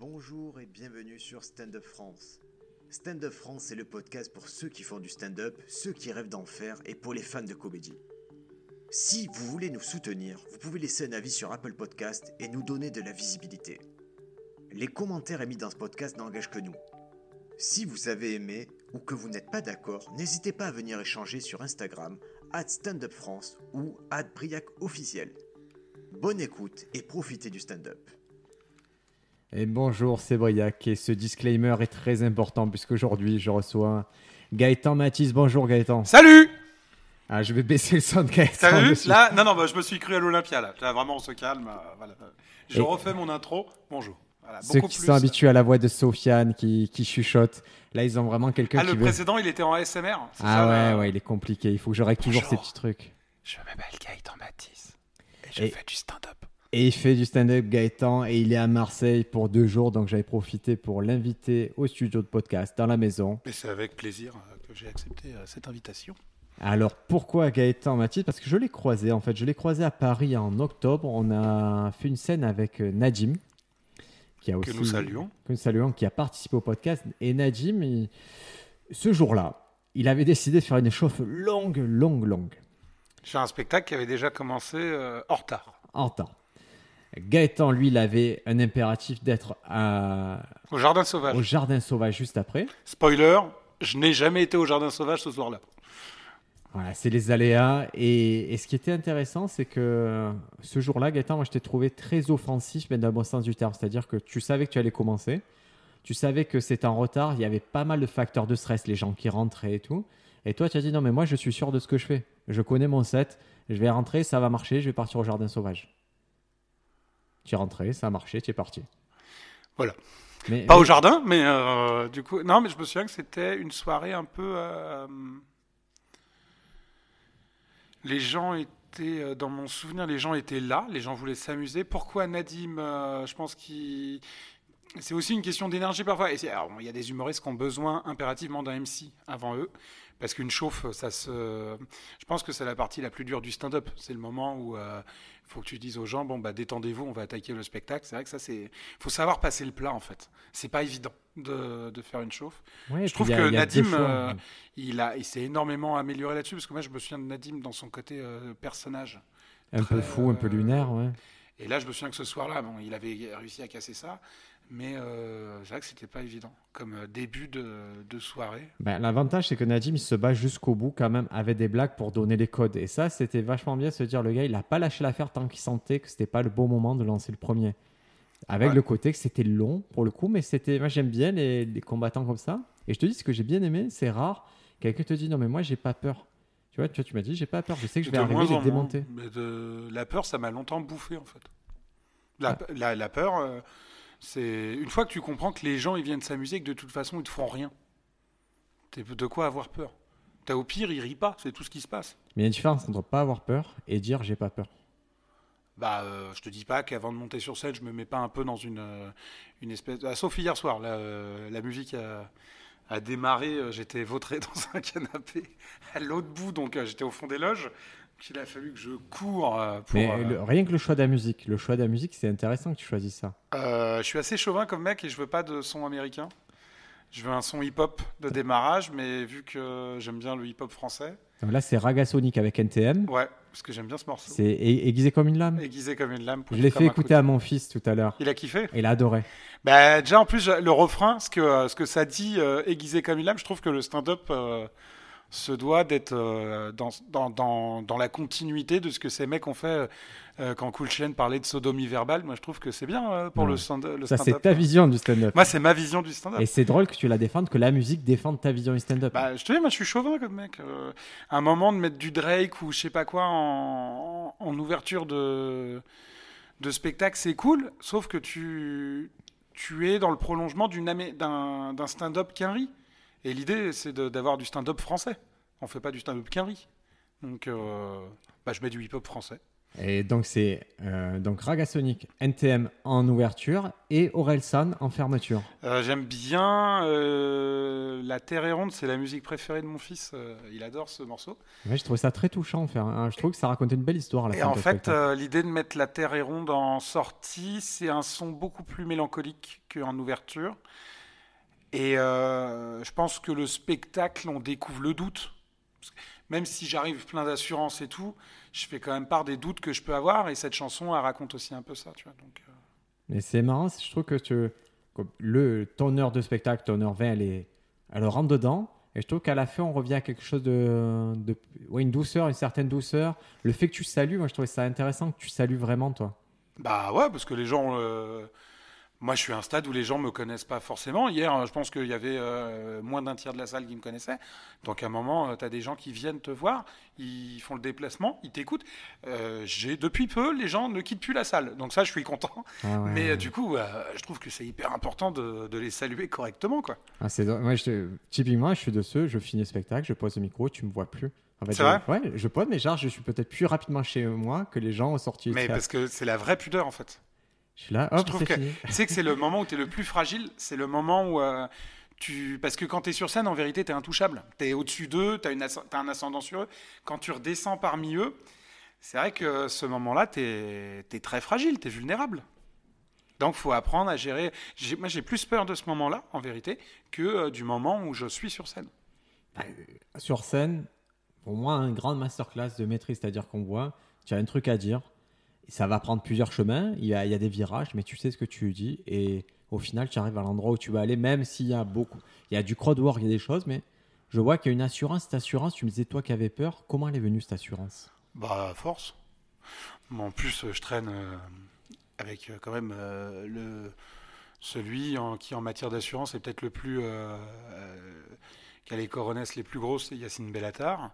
Bonjour et bienvenue sur Stand Up France. Stand Up France, c'est le podcast pour ceux qui font du stand-up, ceux qui rêvent d'en faire et pour les fans de comédie. Si vous voulez nous soutenir, vous pouvez laisser un avis sur Apple Podcast et nous donner de la visibilité. Les commentaires émis dans ce podcast n'engagent que nous. Si vous avez aimé ou que vous n'êtes pas d'accord, n'hésitez pas à venir échanger sur Instagram, at Stand Up France ou at Briac officiel. Bonne écoute et profitez du stand-up. Et bonjour, c'est Briac et ce disclaimer est très important puisqu'aujourd'hui je reçois Gaëtan Mathis. Bonjour Gaëtan. Salut Ah, je vais baisser le son de Gaëtan. T'as vu dessus. Là, non, non, bah, je me suis cru à l'Olympia là. Là, vraiment, on se calme. euh, voilà. Je Et- refais mon intro. Bonjour. Voilà, Ceux beaucoup qui plus. sont habitués à la voix de Sofiane qui, qui chuchote, là ils ont vraiment quelqu'un Ah, qui le veut... précédent, il était en ASMR. c'est Ah ça, ouais, ouais, il est compliqué. Il faut que je règle toujours ces petits trucs. Je m'appelle Gaëtan Matisse. Et je Et- fais du stand-up. Et il fait du stand-up Gaëtan et il est à Marseille pour deux jours, donc j'avais profité pour l'inviter au studio de podcast dans la maison. Et c'est avec plaisir euh, que j'ai accepté euh, cette invitation. Alors pourquoi Gaëtan Mathis Parce que je l'ai croisé en fait. Je l'ai croisé à Paris en octobre. On a fait une scène avec euh, Nadim, qui a Que aussi nous saluons. que nous saluons, qui a participé au podcast. Et Nadim, il- ce jour-là, il avait décidé de faire une chauffe longue, longue, longue, J'ai un spectacle qui avait déjà commencé euh, en retard. en temps. Gaëtan, lui, il avait un impératif d'être à- Au Jardin Sauvage. au Jardin Sauvage juste après. Spoiler, je n'ai jamais été au Jardin Sauvage ce soir-là. Voilà, c'est les aléas. Et, et ce qui était intéressant, c'est que ce jour-là, Gaëtan, moi, je t'ai trouvé très offensif, mais dans le bon sens du terme. C'est-à-dire que tu savais que tu allais commencer. Tu savais que c'était en retard. Il y avait pas mal de facteurs de stress, les gens qui rentraient et tout. Et toi, tu as dit non, mais moi, je suis sûr de ce que je fais. Je connais mon set. Je vais rentrer, ça va marcher. Je vais partir au jardin sauvage. Tu es rentré, ça a marché, tu es parti. Voilà. Mais, Pas mais- au jardin, mais euh, du coup. Non, mais je me souviens que c'était une soirée un peu. euh, les gens étaient. euh, Dans mon souvenir, les gens étaient là, les gens voulaient s'amuser. Pourquoi Nadim euh, Je pense qu'il. C'est aussi une question d'énergie parfois. Il y a des humoristes qui ont besoin impérativement d'un MC avant eux. Parce qu'une chauffe, ça se. Je pense que c'est la partie la plus dure du stand-up. C'est le moment où il faut que tu dises aux gens bon, bah, détendez-vous, on va attaquer le spectacle. C'est vrai que ça, c'est. faut savoir passer le plat, en fait. C'est pas évident de, de faire une chauffe. Ouais, je trouve a- que Nadim, euh, il, a, il s'est énormément amélioré là-dessus. Parce que moi, je me souviens de Nadim dans son côté euh, personnage. un peu très, fou, un peu euh, lunaire, ouais. Et là, je me souviens que ce soir-là, bon, il avait réussi à casser ça. Mais euh, c'est vrai que c'était pas évident comme euh, début de, de soirée. Ben, L'avantage, c'est que Nadim, il se bat jusqu'au bout quand même avec des blagues pour donner les codes. Et ça, c'était vachement bien de se dire, le gars, il n'a pas lâché l'affaire tant qu'il sentait que c'était pas le bon moment de lancer le premier. Avec Ouais. le côté que c'était long pour le coup, mais c'était, moi j'aime bien les, les combattants comme ça. Et je te dis, ce que j'ai bien aimé, c'est rare. Quelqu'un te dit, non, mais moi j'ai pas peur. Tu vois, tu, m'as dit, j'ai pas peur, je sais que je vais arriver, démonter. moins. Mais de... La peur, ça m'a longtemps bouffé, en fait. La, Ah. la, la peur, euh, c'est une fois que tu comprends que les gens ils viennent s'amuser, que de toute façon ils te font rien. T'es de quoi avoir peur? T'as au pire, ils rient pas, c'est tout ce qui se passe. Mais il y a une différence entre pas avoir peur et dire j'ai pas peur. Bah, euh, je te dis pas qu'avant de monter sur scène, je me mets pas un peu dans une, euh, une espèce. Ah, sauf hier soir, la, euh, la musique a, a démarré, euh, j'étais vautré dans un canapé à l'autre bout, donc j'étais au fond des loges. Donc, il a fallu que je cours euh, pour. Mais euh, le- rien que le choix de la musique, le choix de la musique, c'est intéressant que tu choisisses ça. Euh, je suis assez chauvin comme mec et je veux pas de son américain. Je veux un son hip-hop de démarrage, mais vu que j'aime bien le hip-hop français, Donc là, c'est Raga Sonic avec NTM. ouais, parce que j'aime bien ce morceau. C'est aiguisé comme une lame. Aiguisé comme une lame. Je l'ai fait écouter à mon fils tout à l'heure. Il a kiffé. Il a adoré. Bah, déjà en plus le refrain, ce que ce que ça dit, euh, aiguisé comme une lame, je trouve que le stand-up se doit d'être euh, dans, dans, dans, dans la continuité de ce que ces mecs ont fait euh, quand Cool Chain parlait de sodomie verbale. Moi, je trouve que c'est bien euh, pour Ouais. le stand- le Ça, stand-up. c'est ta vision du stand-up. Moi, c'est ma vision du stand-up. Et c'est drôle que tu la défendes, que la musique défende ta vision du stand-up. Bah, je te dis, moi, je suis chauvin comme mec. Euh, à un moment, de mettre du Drake ou je sais pas quoi en, en ouverture de, de spectacle, c'est cool. Sauf que tu, tu es dans le prolongement d'une d'un d'un stand-up qu'un riz. Et l'idée, c'est d'avoir du stand-up français. On fait pas du stand-up qu'un riz. Donc, euh, bah, je mets du hip-hop français. Et donc c'est euh, donc Ragasonic NTM en ouverture et Orelsan en fermeture. Euh, J'aime bien euh, La Terre est ronde, c'est la musique préférée de mon fils. Il adore ce morceau. Ouais, je trouve ça très touchant. Faire, hein. Je trouve que ça racontait une belle histoire. À la Et fin en fait, l'idée de mettre La Terre est ronde en sortie, c'est un son beaucoup plus mélancolique qu'en ouverture. Et euh, je pense que le spectacle, on découvre le doute. Même si j'arrive plein d'assurance et tout, je fais quand même part des doutes que je peux avoir. Et cette chanson, elle raconte aussi un peu ça. Tu vois, donc, euh, Mais c'est marrant, je trouve que tu, le, ton heure de spectacle, ton heure 20, elle, est, elle rentre dedans. Et je trouve qu'à la fin, on revient à quelque chose de. de ouais, une douceur, une certaine douceur. Le fait que tu salues, moi, je trouvais ça intéressant que tu salues vraiment, toi. Bah ouais, parce que les gens. euh, Moi, je suis à un stade où les gens me connaissent pas forcément. Hier, je pense qu'il y avait euh, moins d'un tiers de la salle qui me connaissait. Donc, à un moment, tu as des gens qui viennent te voir, ils font le déplacement, ils t'écoutent. Euh, j'ai Depuis peu, les gens ne quittent plus la salle. Donc, ça, je suis content. Ah ouais, Mais euh, du coup, euh, je trouve que c'est hyper important de, de les saluer correctement. quoi. Ah, c'est moi, je, typiquement, je suis de ceux, je finis le spectacle, je pose le micro, tu me vois plus. En fait, C'est vrai Ouais, je pose, mais genre, je suis peut-être plus rapidement chez moi que les gens ont sorti. Mais parce que c'est la vraie pudeur, en fait. Je suis là, Je hop, trouve c'est que- sais que c'est le moment où tu es le plus fragile, c'est le moment où euh, tu... Parce que quand tu es sur scène, en vérité, tu es intouchable. Tu es au-dessus d'eux, tu as, un ascendant sur eux. Quand tu redescends parmi eux, c'est vrai que ce moment-là, tu es... très fragile, tu es vulnérable. Donc, faut apprendre à gérer. Moi, j'ai plus peur de ce moment-là, en vérité, que euh, du moment où je suis sur scène. Sur scène, pour moi, un grand masterclass de maîtrise, c'est-à-dire qu'on voit, tu as un truc à dire, ça va prendre plusieurs chemins, il y, a, des virages, mais tu sais ce que tu dis, et au final, tu arrives à l'endroit où tu vas aller, même s'il y a beaucoup, il y a du crowd work, il y a des choses, mais je vois qu'il y a une assurance. Cette assurance, tu me disais, toi qui avais peur, comment elle est venue cette assurance? Bah, force. En plus, je traîne euh, avec euh, quand même euh, le, celui qui, en matière d'assurance, est peut-être le plus. qui a les coronesses les plus grosses, c'est Yacine Bellatar,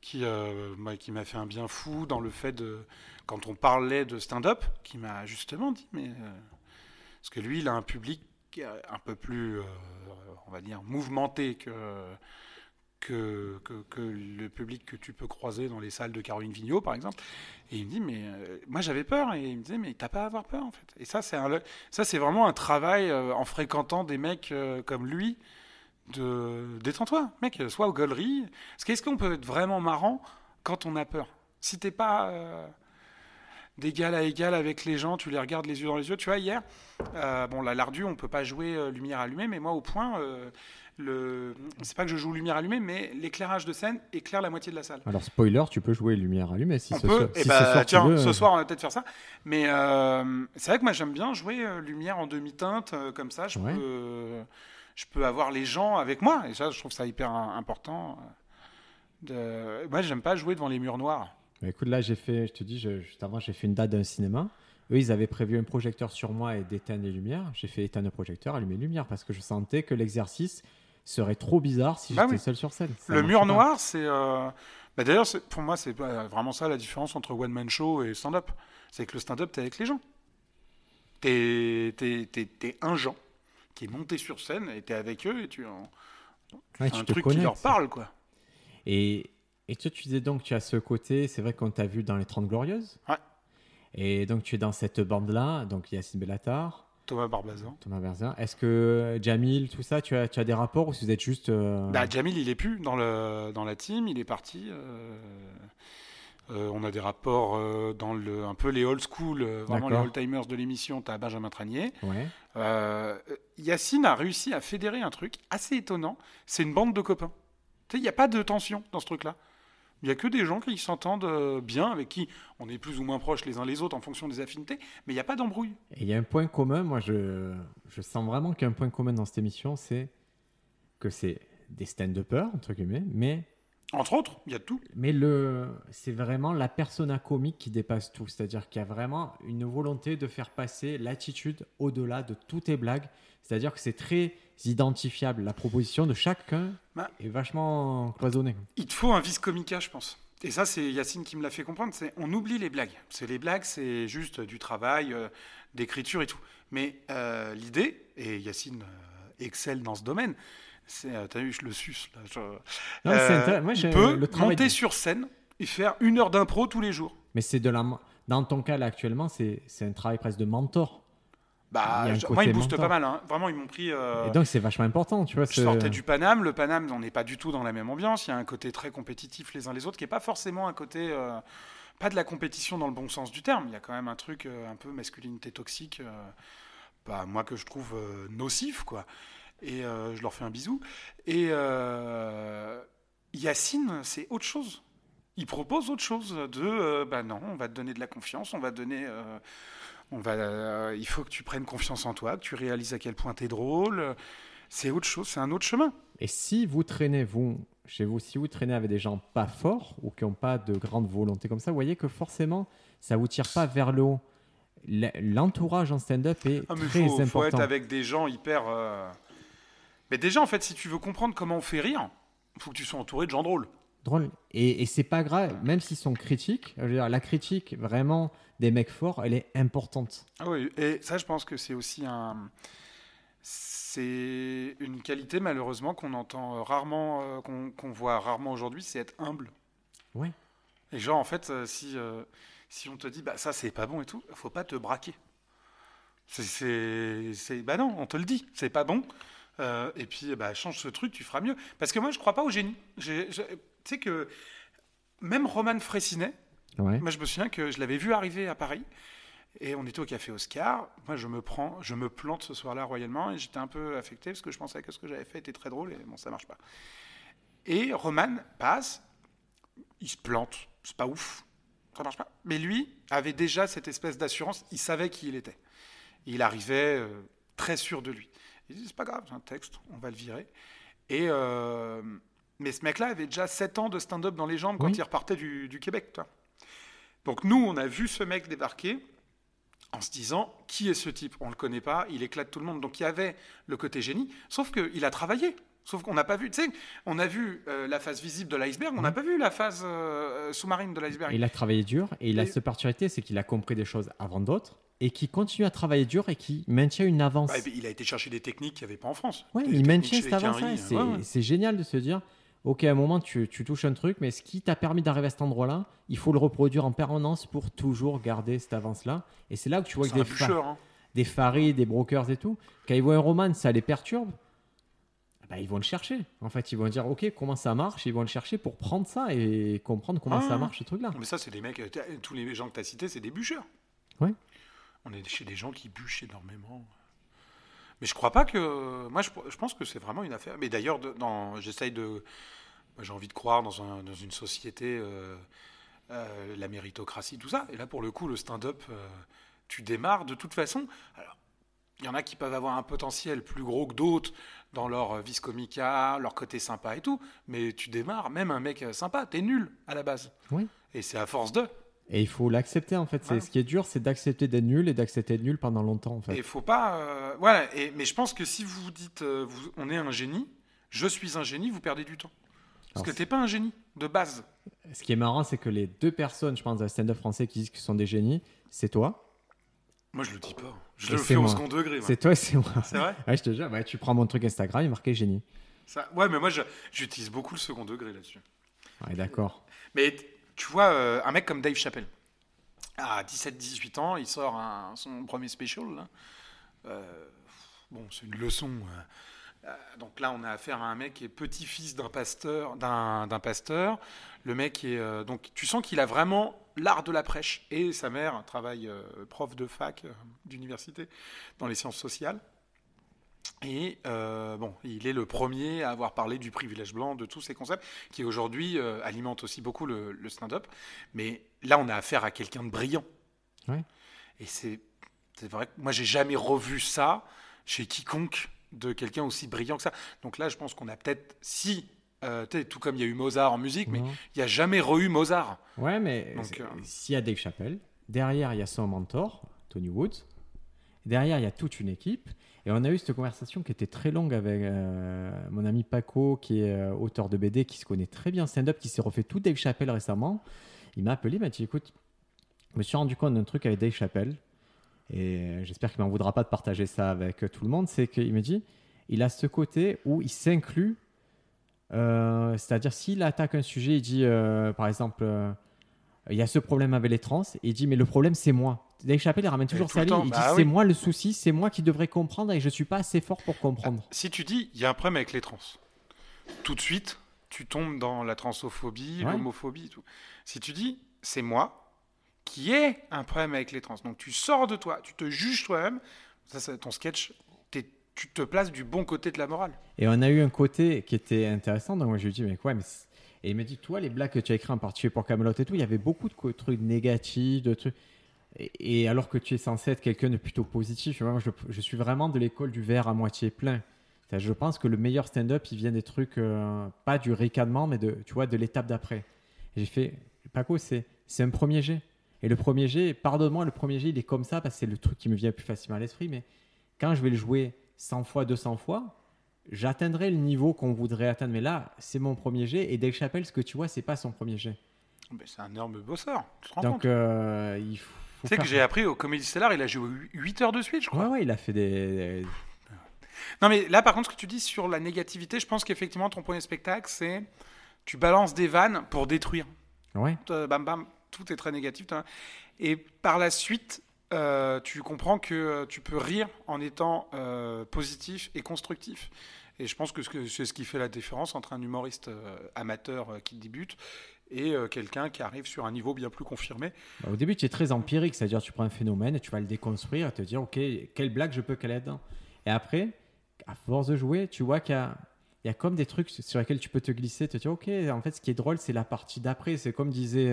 qui, euh, qui m'a fait un bien fou dans le fait de. Quand on parlait de stand-up, qui m'a justement dit, mais. euh, parce que lui, il a un public euh, un peu plus, on va dire, mouvementé que que, que, le public que tu peux croiser dans les salles de Caroline Vigneault, par exemple. Et il me dit, mais moi j'avais peur. Et il me disait, mais t'as pas à avoir peur, en fait. Et ça, c'est vraiment un travail en fréquentant des mecs comme lui. De détends-toi, mec, sois aux gauleries. Parce qu'est-ce qu'on peut être vraiment marrant quand on a peur? Si t'es pas euh, d'égal à égal avec les gens, tu les regardes les yeux dans les yeux. Tu vois, hier, euh, bon, la Lardu, on peut pas jouer euh, lumière allumée, mais moi, au point, euh, le... c'est pas que je joue lumière allumée, mais l'éclairage de scène éclaire la moitié de la salle. Alors, spoiler, tu peux jouer lumière allumée si on ce peut, soir, et si bah, ce soir tu tiens, veux. ce soir, on va peut-être faire ça. Mais c'est vrai que moi, j'aime bien jouer lumière en demi-teinte, comme ça. Je, Ouais. peux, je peux avoir les gens avec moi, et ça, je trouve ça hyper important. euh, De... Moi, j'aime pas jouer devant les murs noirs. Écoute, là, j'ai fait, je te dis, je- juste avant, j'ai fait une date d'un cinéma. Eux, ils avaient prévu un projecteur sur moi et d'éteindre les lumières. J'ai fait éteindre le projecteur, allumer les lumières parce que je sentais que l'exercice serait trop bizarre si Bah j'étais oui. seul sur scène. Ça le mur pas. noir, c'est. euh, bah, D'ailleurs, pour moi, c'est vraiment ça la différence entre one man show et stand-up. C'est que le stand-up, t'es avec les gens. T'es t'es un gens qui est monté sur scène et t'es avec eux et tu, en- tu Ouais, fais tu un truc qui leur parle, quoi. Et, et toi, tu disais donc, tu as ce côté, c'est vrai qu'on t'a vu dans Les 30 Glorieuses. Ouais. Et donc, tu es dans cette bande-là, donc Yacine Bellatar, Thomas Barbazan. Thomas Berzin. Est-ce que Jamil, tout ça, tu as, tu as des rapports ou si vous êtes juste. euh, Bah, Jamil, il est plus dans, le, dans la team, il est parti. euh, euh, on a des rapports euh, dans le, un peu les old school, euh, vraiment les D'accord. old-timers de l'émission. Tu as Benjamin Tranier. Ouais. Yacine a réussi à fédérer un truc assez étonnant. C'est une bande de copains. Il n'y a pas de tension dans ce truc-là. Il n'y a que des gens qui s'entendent bien, avec qui on est plus ou moins proches les uns les autres en fonction des affinités, mais il n'y a pas d'embrouille. Et il y a un point commun, moi je, je sens vraiment qu'il y a un point commun dans cette émission, c'est que c'est des stand-uppers, entre guillemets, mais, Entre autres, il y a tout. mais le, c'est vraiment la persona comique qui dépasse tout. C'est-à-dire qu'il y a vraiment une volonté de faire passer l'attitude au-delà de toutes tes blagues. C'est-à-dire que c'est très identifiable. La proposition de chacun Bah. est vachement cloisonnée. Il te faut un vis comica, je pense. Et ça, c'est Yacine qui me l'a fait comprendre. C'est on oublie les blagues. C'est les blagues, c'est juste du travail, euh, d'écriture et tout. Mais euh, l'idée, et Yacine euh, excelle dans ce domaine. C'est, euh, t'as vu, je le suce là. je- Non, c'est Euh. Moi, il peut le monter de- sur scène et faire une heure d'impro tous les jours. Mais c'est de la. Dans ton cas, là, actuellement, c'est c'est un travail presque de mentor. Bah, je- moi, ils boostent mentor. pas mal. hein. Vraiment, ils m'ont pris. euh, Et donc, c'est vachement important, tu vois. Je ce- sortais du Paname. Le Paname, on n'est pas du tout dans la même ambiance. Il y a un côté très compétitif les uns les autres, qui n'est pas forcément un côté. euh, pas de la compétition dans le bon sens du terme. Il y a quand même un truc un peu masculinité toxique, bah, moi que je trouve nocif, quoi. Et euh, je leur fais un bisou. Et euh, Yacine, c'est autre chose. Il propose autre chose. De, euh, bah non, on va te donner de la confiance, on va te donner. euh, on va, il faut que tu prennes confiance en toi, que tu réalises à quel point tu es drôle. C'est autre chose, c'est un autre chemin. Et si vous traînez, vous, chez vous, si vous traînez avec des gens pas forts ou qui n'ont pas de grande volonté comme ça, vous voyez que forcément, ça vous tire pas vers le haut. L'entourage en stand-up est Ah, mais très faut, faut important. être avec des gens hyper. Mais déjà, en fait, si tu veux comprendre comment on fait rire, il faut que tu sois entouré de gens drôles. Drôle. Et, et c'est pas grave, même s'ils sont critiques. je veux dire, la critique vraiment des mecs forts, elle est importante. Ah oui, et ça, je pense que c'est aussi un. C'est une qualité, malheureusement, qu'on entend rarement, euh, qu'on voit rarement aujourd'hui, c'est être humble. Ouais. Et genre, en fait, euh, si, euh, si on te dit, bah ça, c'est pas bon et tout, faut pas te braquer. C'est- Bah non, on te le dit, c'est pas bon. Euh, et puis, bah, change ce truc, tu feras mieux. Parce que moi, je crois pas au génie. Tu sais que même Roman Fressinet, Ouais. moi, je me souviens que je l'avais vu arriver à Paris et on était au café Oscar. Moi, je me prends, je me plante ce soir-là royalement et j'étais un peu affecté parce que je pensais que ce que j'avais fait était très drôle et bon, ça marche pas. Et Roman passe, il se plante, c'est pas ouf, ça marche pas. Mais lui avait déjà cette espèce d'assurance, il savait qui il était. Il arrivait euh, très sûr de lui. Il dit c'est pas grave, c'est un texte, on va le virer. Et euh, mais ce mec-là avait déjà 7 ans de stand-up dans les jambes quand il repartait du, du Québec. toi. Donc nous, on a vu ce mec débarquer en se disant qui est ce type? On le connaît pas, il éclate tout le monde. Donc il y avait le côté génie, sauf qu'il a travaillé. Sauf qu'on n'a pas vu, tu sais, on a vu euh, la face visible de l'iceberg, on n'a pas vu la phase euh, sous-marine de l'iceberg. Il a travaillé dur et il a Et- cette particularité, c'est qu'il a compris des choses avant d'autres et qui continue à travailler dur et qui maintient une avance. Il a été chercher des techniques qu'il n'y avait pas en France. Des il maintient cette avance-là. Quinry, et C'est ouais, ouais. c'est génial de se dire, ok, à un moment, tu, tu touches un truc, mais ce qui t'a permis d'arriver à cet endroit-là, il faut le reproduire en permanence pour toujours garder cette avance-là. Et c'est là que tu vois que des, fa- hein. des faris, des brokers et tout, quand ils voient un roman, ça les perturbe. Bah, ils vont le chercher. En fait, ils vont dire, ok, comment ça marche? Ils vont le chercher pour prendre ça et comprendre comment Ah. ça marche, ce truc-là. Mais ça, c'est des mecs, euh, tous les gens que tu as cités, c'est des bûcheurs. Ouais. On est chez des gens qui bûchent énormément. Mais je crois pas que. Moi, je, je pense que c'est vraiment une affaire. Mais d'ailleurs, j'essaye de. moi, J'ai envie de croire dans, un- dans une société, euh, euh, la méritocratie, tout ça. Et là, pour le coup, le stand-up, euh, tu démarres de toute façon. Alors, il y en a qui peuvent avoir un potentiel plus gros que d'autres dans leur vis comica, leur côté sympa et tout. Mais tu démarres, même un mec sympa, t'es nul à la base. Oui. Et c'est à force de. Et il faut l'accepter, en fait. Ce qui est dur, c'est d'accepter d'être nul et d'accepter d'être nul pendant longtemps, en Et fait. il faut pas. euh, voilà. Et, mais je pense que si vous vous dites, euh, vous- on est un génie, je suis un génie, vous perdez du temps. Parce Alors, que t'es pas un génie de base. Ce qui est marrant, c'est que les deux personnes, je pense, le stand-up français qui disent qu'ils sont des génies, c'est toi. Moi, je le dis pas. Je Et le fais au second degré. C'est toi et c'est moi. C'est vrai? Ouais, je te jure, ouais, tu prends mon truc Instagram, il est marqué génie. Ça- Ouais, mais moi, j'utilise beaucoup le second degré là-dessus. Ouais, d'accord. Mais tu vois, euh, un mec comme Dave Chappelle, à 17-18 ans, il sort son premier special. Euh, bon, c'est une leçon. euh. Euh, donc là, on a affaire à un mec qui est petit-fils d'un pasteur, d'un pasteur. Le mec est donc, tu sens qu'il a vraiment l'art de la prêche. Et sa mère travaille prof de fac d'université dans les sciences sociales. Et euh, bon, il est le premier à avoir parlé du privilège blanc, de tous ces concepts, qui aujourd'hui euh, alimentent aussi beaucoup le, le stand-up. Mais là, on a affaire à quelqu'un de brillant. Et c'est vrai que moi, j'ai jamais revu ça chez quiconque de quelqu'un aussi brillant que ça. Donc là, je pense qu'on a peut-être, si, euh, tout comme il y a eu Mozart en musique, mais Non. il n'y a jamais re-eu Mozart. Ouais, mais euh, s'il y a Dave Chappelle, derrière, il y a son mentor, Tony Woods. Derrière, il y a toute une équipe. Et on a eu cette conversation qui était très longue avec euh, mon ami Paco, qui est euh, auteur de BD, qui se connaît très bien stand-up, qui s'est refait tout Dave Chappelle récemment. Il m'a appelé, il m'a dit écoute, je me suis rendu compte d'un truc avec Dave Chappelle. Et j'espère qu'il m'en voudra pas de partager ça avec tout le monde. C'est qu'il me dit il a ce côté où il s'inclut. euh, C'est-à-dire, s'il attaque un sujet, il dit par exemple. Il y a ce problème avec les trans. Et il dit, mais le problème, c'est moi. Dave Chappelle, il ramène toujours ça. temps, Il dit, bah c'est oui. moi le souci, c'est moi qui devrais comprendre et je suis pas assez fort pour comprendre. Si tu dis, il y a un problème avec les trans, tout de suite, tu tombes dans la transophobie, Ouais. l'homophobie, tout. Si tu dis, c'est moi qui ai un problème avec les trans, donc tu sors de toi, tu te juges toi-même, ça, c'est ton sketch, tu te places du bon côté de la morale. Et on a eu un côté qui était intéressant. Donc moi je lui dis mais quoi mais c'est- et il me dit toi les blagues que tu as écrites en particulier pour Camelot et tout, il y avait beaucoup de trucs négatifs, de trucs. Et, alors que tu es censé être quelqu'un de plutôt positif, je, suis vraiment de l'école du verre à moitié plein. Je pense que le meilleur stand-up, il vient des trucs, euh, pas du ricanement, mais de, tu vois, de l'étape d'après. J'ai fait, Paco, c'est un premier jet. Et le premier jet, pardonne-moi, le premier jet, il est comme ça parce que c'est le truc qui me vient plus facilement à l'esprit. Mais quand je vais le jouer 100 fois, 200 fois, j'atteindrai le niveau qu'on voudrait atteindre. Mais là, c'est mon premier jet. Et Dave Chappelle, ce que tu vois, c'est pas son premier jet. Mais c'est un énorme bosseur, tu te rends Donc, compte? euh, il faut. Tu sais que j'ai appris au Comedy Stellar, il a joué 8 heures de suite, je crois. Ouais, ouais, il a fait des. Non, mais là, par contre, ce que tu dis sur la négativité, je pense qu'effectivement, ton premier spectacle, c'est tu balances des vannes pour détruire. Ouais. Euh, bam, bam, tout est très négatif. Et par la suite, euh, tu comprends que euh, tu peux rire en étant euh, positif et constructif. Et je pense que ce que- c'est ce qui fait la différence entre un humoriste amateur qui débute et quelqu'un qui arrive sur un niveau bien plus confirmé. Bah, au début, tu es très empirique, c'est-à-dire tu prends un phénomène et tu vas le déconstruire et te dire, ok, quelle blague je peux caler là-dedans? Et après, à force de jouer, tu vois qu'il y a, il y a comme des trucs sur lesquels tu peux te glisser, te dire, ok, en fait, ce qui est drôle, c'est la partie d'après. C'est comme disait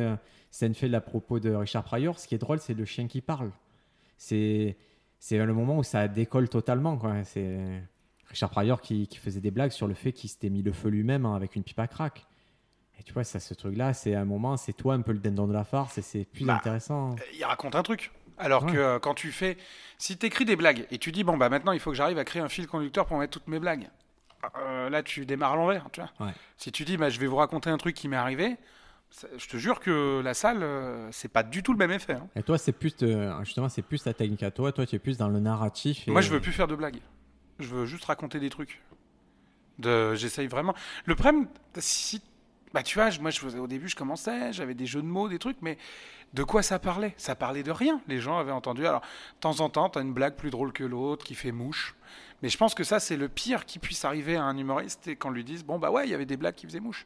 Seinfeld à propos de Richard Pryor, ce qui est drôle, c'est le chien qui parle. C'est, c'est le moment où ça décolle totalement. Quoi. C'est Richard Pryor qui, qui faisait des blagues sur le fait qu'il s'était mis le feu lui-même hein, avec une pipe à crack. Et tu vois, ça, ce truc-là, c'est un moment, c'est toi un peu le dindon de la farce et c'est plus Bah, intéressant. Euh, Il raconte un truc. Alors Ouais. que euh, quand tu fais, si tu écris des blagues et tu dis bon bah maintenant il faut que j'arrive à créer un fil conducteur pour mettre toutes mes blagues, euh, là tu démarres à l'envers, tu vois. Ouais. Si tu dis bah je vais vous raconter un truc qui m'est arrivé, je te jure que la salle euh, c'est pas du tout le même effet. hein. Et toi, c'est plus, de- justement, c'est plus ta technique à toi. Toi, tu es plus dans le narratif. et- Moi je veux plus faire de blagues, je veux juste raconter des trucs. De, j'essaye vraiment. Le problème, si, bah tu vois, moi je au début je commençais, j'avais des jeux de mots, des trucs, mais de quoi ça parlait? Ça parlait de rien. Les gens avaient entendu. Alors, de temps en temps, as une blague plus drôle que l'autre qui fait mouche. Mais je pense que ça, c'est le pire qui puisse arriver à un humoriste et qu'on lui dise Bon, bah ouais, il y avait des blagues qui faisaient mouche.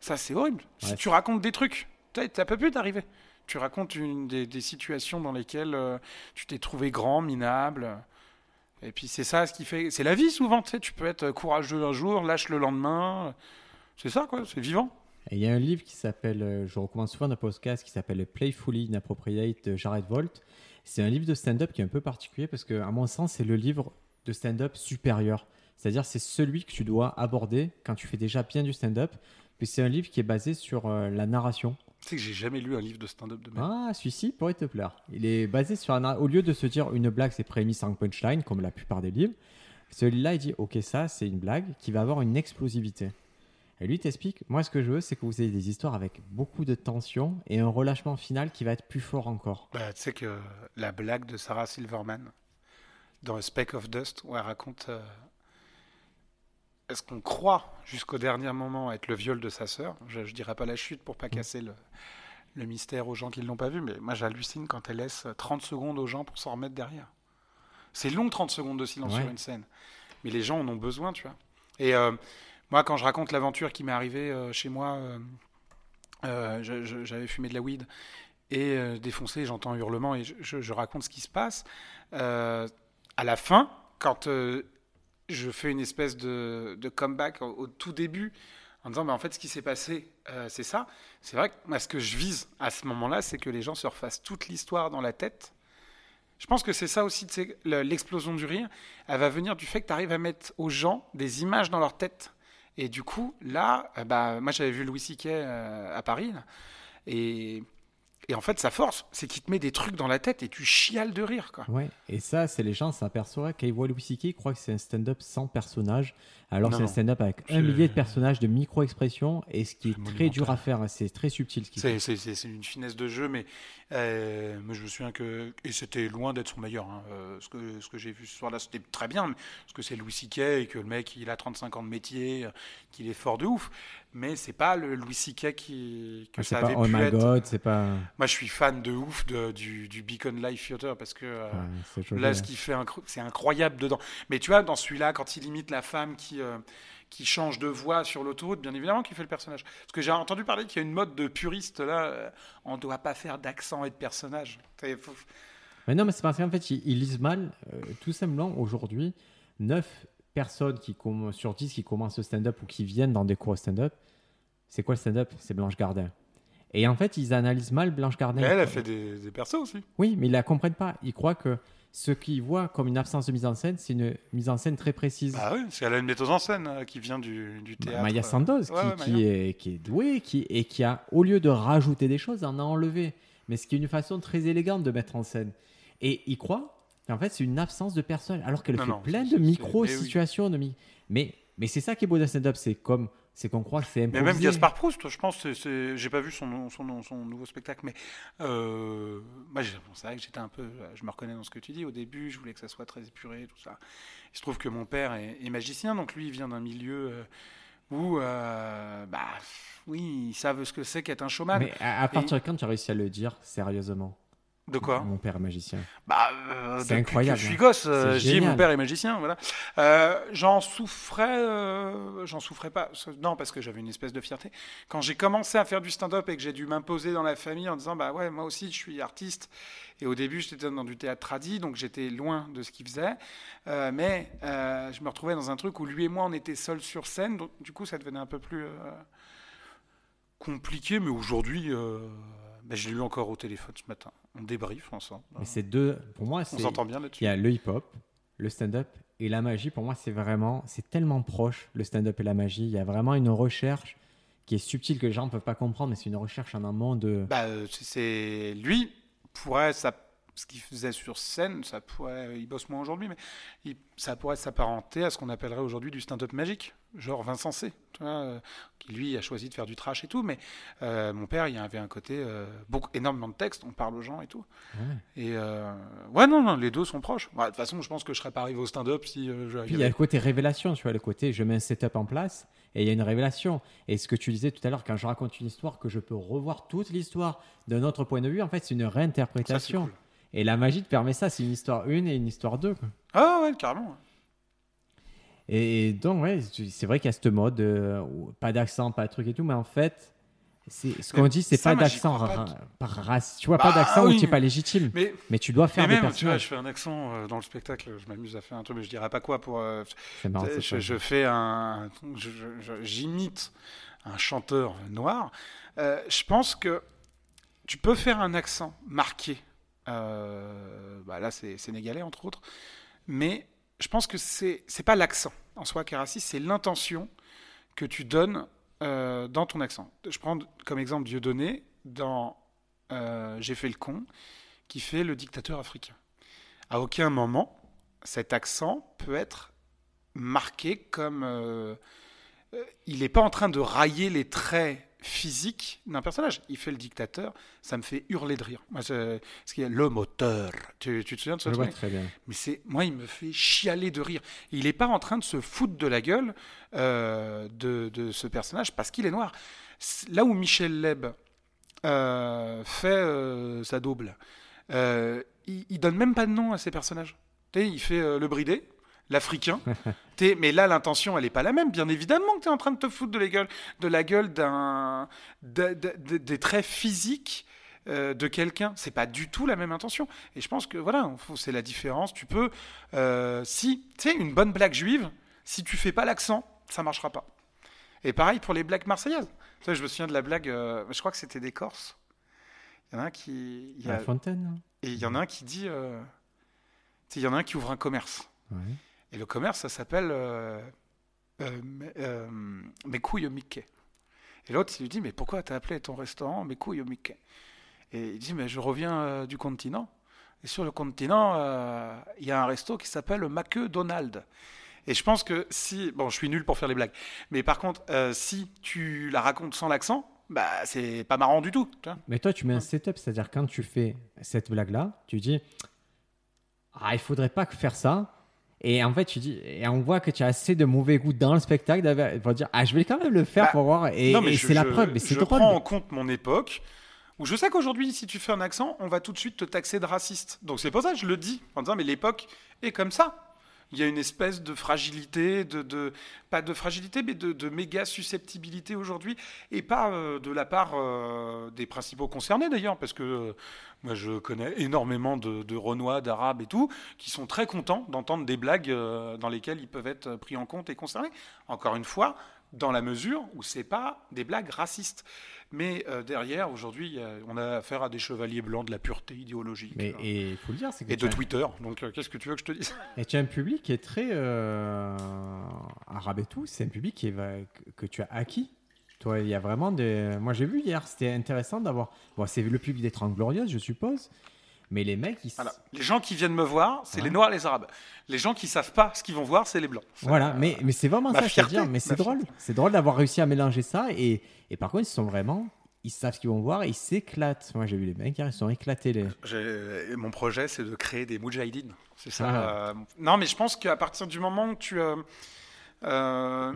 Ça, c'est horrible. Si tu racontes des trucs, ça ça peut plus t'arriver. Tu racontes une, des, des situations dans lesquelles euh, tu t'es trouvé grand, minable. Et puis, c'est ça ce qui fait. C'est la vie souvent, tu sais. Tu peux être courageux un jour, lâche le lendemain. C'est ça, quoi. C'est vivant. Il y a un livre qui s'appelle, euh, je recommande souvent un podcast qui s'appelle Playfully Inappropriate de Jared Volt. C'est un livre de stand-up qui est un peu particulier parce que, à mon sens, c'est le livre de stand-up supérieur. C'est-à-dire, c'est celui que tu dois aborder quand tu fais déjà bien du stand-up. C'est un livre qui est basé sur euh, la narration. Tu sais que j'ai jamais lu un livre de stand-up de ma Ah, celui-ci pourrait te plaire. Il est basé sur un. Au lieu de se dire une blague, c'est prémisse en punchline, comme la plupart des livres, celui-là, il dit Ok, ça, c'est une blague qui va avoir une explosivité. Et lui, il t'explique Moi, ce que je veux, c'est que vous ayez des histoires avec beaucoup de tension et un relâchement final qui va être plus fort encore. Bah, tu sais que la blague de Sarah Silverman dans A Speck of Dust, où elle raconte euh, est-ce qu'on croit jusqu'au dernier moment être le viol de sa sœur? Je ne dirais pas la chute pour pas casser le, le mystère aux gens qui ne l'ont pas vu, mais moi j'hallucine quand elle laisse 30 secondes aux gens pour s'en remettre derrière. C'est long 30 secondes de silence Ouais. sur une scène, mais les gens en ont besoin, tu vois. Et euh, moi, quand je raconte l'aventure qui m'est arrivée euh, chez moi, euh, j'avais fumé de la weed et défoncé, j'entends un hurlement et je, je- je raconte ce qui se passe. À la fin, quand je fais une espèce de, comeback au, tout début, en disant, mais en fait, ce qui s'est passé, euh, c'est ça. C'est vrai que moi, ce que je vise à ce moment-là, c'est que les gens se refassent toute l'histoire dans la tête. Je pense que c'est ça aussi, l'explosion du rire, elle va venir du fait que tu arrives à mettre aux gens des images dans leur tête. Et du coup, là, euh, bah, moi j'avais vu Louis C.K. euh, à Paris, et Et en fait, sa force, c'est qu'il te met des trucs dans la tête et tu chiales de rire. Quoi. Ouais, et ça, c'est les gens s'aperçoivent C.K., ils croient que c'est un stand-up sans personnage, alors c'est un stand-up avec un millier de personnages de micro-expressions, et ce qui est très dur à faire, hein, c'est très subtil ce fait. C'est, une finesse de jeu, mais euh, je me souviens que. Et c'était loin d'être son meilleur. hein. Euh, ce que, ce que j'ai vu ce soir-là, c'était très bien, parce que c'est Louis C.K. et que le mec il a 35 ans de métier, euh, qu'il est fort de ouf. Mais c'est pas le Louis C.K. qui, que Ah, ça pas avait Oh pu my être. god, c'est pas. Moi je suis fan de ouf de- du, du Beacon Live Theater parce que. Ouais, Là, ce qu'il fait, c'est incroyable dedans. Mais tu vois, dans celui-là, quand il imite la femme qui, euh, qui change de voix sur l'autoroute, bien évidemment qu'il fait le personnage. Parce que j'ai entendu parler qu'il y a une mode de puriste, là, euh, on ne doit pas faire d'accent et de personnage. Faut- Mais non, mais c'est parce qu'en fait, ils, ils lisent mal. euh, tout simplement, aujourd'hui, 9 personnes qui sur 10 qui commencent le stand-up ou qui viennent dans des cours de stand-up, c'est quoi le stand-up? C'est Blanche Gardin. Et en fait, ils analysent mal Blanche Gardin. Mais elle a fait des, des persos aussi. Oui, mais ils la comprennent pas. Ils croient que ce qu'ils voient comme une absence de mise en scène, c'est une mise en scène très précise. Bah oui, parce qu'elle a une metteuse en scène euh, qui vient du, du Ma- théâtre. Maya. Sandoz, Ouais, qui, qui est, qui est douée qui, et qui a, au lieu de rajouter des choses, en a enlevé. Mais ce qui est une façon très élégante de mettre en scène. Et ils croient qu'en fait, c'est une absence de personne, alors qu'elle fait non, plein c'est- de c'est- micro-situations. de mi- Mais, mais c'est ça qui est beau d'un stand-up, c'est comme c'est qu'on croit que c'est Mais improvisé. même Gaspard Proust, je pense, j'ai pas vu son, son, son nouveau spectacle, mais euh, bon, c'est vrai que j'étais un peu, je me reconnais dans ce que tu dis. Au début, je voulais que ça soit très épuré, tout ça. Il se trouve que mon père est, est magicien, donc lui, il vient d'un milieu euh, où, euh, bah, oui, ils savent ce que c'est qu'être un showman. Mais à, à partir de quand tu as réussi à le dire sérieusement? De quoi Mon père est magicien. Bah, euh, C'est incroyable, Que je suis gosse, euh, je dis mon père est magicien, voilà. Euh, j'en souffrais, j'en souffrais pas. Non, parce que j'avais une espèce de fierté. Quand j'ai commencé à faire du stand-up et que j'ai dû m'imposer dans la famille en disant, bah ouais, moi aussi, je suis artiste. Et au début, j'étais dans du théâtre tradi, donc j'étais loin de ce qu'il faisait. Mais je me retrouvais dans un truc où lui et moi, on était seuls sur scène, donc du coup, ça devenait un peu plus compliqué. Mais aujourd'hui, euh, bah, je l'ai eu encore au téléphone ce matin. On débrief ensemble. Mais c'est deux. Pour moi, On s'entend bien Il là-dessus. y a le hip-hop, le stand-up et la magie. Pour moi, c'est vraiment, c'est tellement proche le stand-up et la magie. Il y a vraiment une recherche qui est subtile que les gens ne peuvent pas comprendre, mais c'est une recherche en amont de. Bah, euh, c'est- c'est lui pourrait ça ce qu'il faisait sur scène, ça pourrait, il bosse moins aujourd'hui, mais il- ça pourrait s'apparenter à ce qu'on appellerait aujourd'hui du stand-up magique, genre Vincent C, tu vois, euh, qui lui a choisi de faire du trash et tout, mais euh, mon père, il y avait un côté euh, beaucoup, énormément de textes, on parle aux gens et tout. Et euh, ouais, non, non, les deux sont proches. Bah, De toute façon, je pense que je serais pas arrivé au stand-up si je. Puis il y a le côté révélation, tu vois, le côté je mets un setup en place et il y a une révélation. Et ce que tu disais tout à l'heure, quand je raconte une histoire, que je peux revoir toute l'histoire d'un autre point de vue, en fait, c'est une Ça, réinterprétation. cool. Et la magie te permet ça, c'est une histoire 1 et une histoire 2. Ah ouais, carrément. Et donc, ouais, c'est vrai qu'il y a ce mode, euh, où pas d'accent, pas de truc et tout, mais en fait, ce qu'on dit, c'est pas d'accent ra- par race. Tu vois, Bah, pas d'accent où oui. tu n'es pas légitime. Mais Mais tu dois faire Mais des même, tu vois, personnages. je fais un accent euh, dans le spectacle, je m'amuse à faire un truc, mais je dirais pas quoi pour. euh, marrant, je, fais un. J'imite un chanteur noir. Euh, je pense que tu peux faire un accent marqué. Bah là, c'est sénégalais, entre autres. Mais je pense que c'est c'est pas l'accent en soi qui est raciste, c'est l'intention que tu donnes euh, dans ton accent. Je prends comme exemple Dieudonné dans euh, J'ai fait le con, qui fait le dictateur africain. À aucun moment, cet accent peut être marqué comme... euh, il n'est pas en train de railler les traits physiques d'un personnage. Il fait le dictateur, ça me fait hurler de rire. Moi, c'est- ce qu'il y a, le moteur. Tu, tu te souviens de ce truc très bien. mais c'est moi, il me fait chialer de rire. Il n'est pas en train de se foutre de la gueule euh, de, de ce personnage parce qu'il est noir. Là où Michel Leb euh, fait euh, sa double, il, il donne même pas de nom à ses personnages. Tu sais, il fait le bridé, l'africain. Mais là, l'intention, elle n'est pas la même. Bien évidemment que tu es en train de te foutre de la gueule, de la gueule d'un, de- de- de- des traits physiques euh, de quelqu'un. C'est pas du tout la même intention. Et je pense que voilà, c'est la différence. Tu peux, euh, si tu sais, une bonne blague juive, si tu fais pas l'accent, ça marchera pas. Et pareil pour les blagues marseillaises. Je me souviens de la blague, euh, je crois que c'était des Corses. Il y en a un qui, il y a- La fontaine. hein. et il y en a un qui dit, il y en a un qui ouvre un commerce. Ouais. Et le commerce, ça s'appelle euh, euh, euh, Mes couilles au Mickey. Et l'autre, il lui dit, mais pourquoi t'as appelé ton restaurant Mes couilles au Mickey Et il dit, mais je reviens euh, du continent. Et sur le continent, il y a un resto qui s'appelle le Donald. Et je pense que si, bon, je suis nul pour faire les blagues, mais par contre, si tu la racontes sans l'accent, bah, c'est pas marrant du tout. Mais toi, tu mets un setup, c'est-à-dire quand tu fais cette blague-là, tu dis, ah, il faudrait pas faire ça. Et en fait, tu dis, et on voit que tu as assez de mauvais goût dans le spectacle pour dire, ah, je vais quand même le faire bah, pour voir. Et, c'est la preuve. Mais c'est je prends en compte mon époque. Où je sais qu'aujourd'hui, si tu fais un accent, on va tout de suite te taxer de raciste. Donc c'est pour ça que je le dis en disant, mais l'époque est comme ça il y a une espèce de fragilité, pas de fragilité, mais de, méga susceptibilité aujourd'hui, et pas euh, de la part euh, des principaux concernés d'ailleurs, parce que euh, moi je connais énormément de, de Renois, d'Arabes et tout, qui sont très contents d'entendre des blagues dans lesquelles ils peuvent être pris en compte et concernés. Encore une fois, dans la mesure où c'est pas des blagues racistes. Mais euh, derrière, aujourd'hui, on a affaire à des chevaliers blancs de la pureté idéologique. Mais, et, faut le dire, et de Twitter. Donc, euh, qu'est-ce que tu veux que je te dise? Et tu as un public qui est très euh, arabe et tout. C'est un public qui que tu as acquis. Toi, il y a vraiment des. Moi, j'ai vu hier, c'était intéressant d'avoir. Bon, c'est le public des Trente Glorieuses, je suppose. Mais les mecs, ils... les gens qui viennent me voir, c'est les Noirs, les Arabes. Les gens qui savent pas ce qu'ils vont voir, c'est les Blancs. Voilà, mais, mais c'est vraiment ça, je veux dire. Mais c'est drôle. C'est drôle d'avoir réussi à mélanger ça. Et, et par contre, ils sont vraiment ils savent ce qu'ils vont voir et ils s'éclatent. Moi, j'ai vu les mecs, ils sont éclatés. Les... Mon projet, c'est de créer des Mujahideen. C'est ça. Ah. Euh, non, mais je pense qu'à partir du moment où tu. Euh, euh,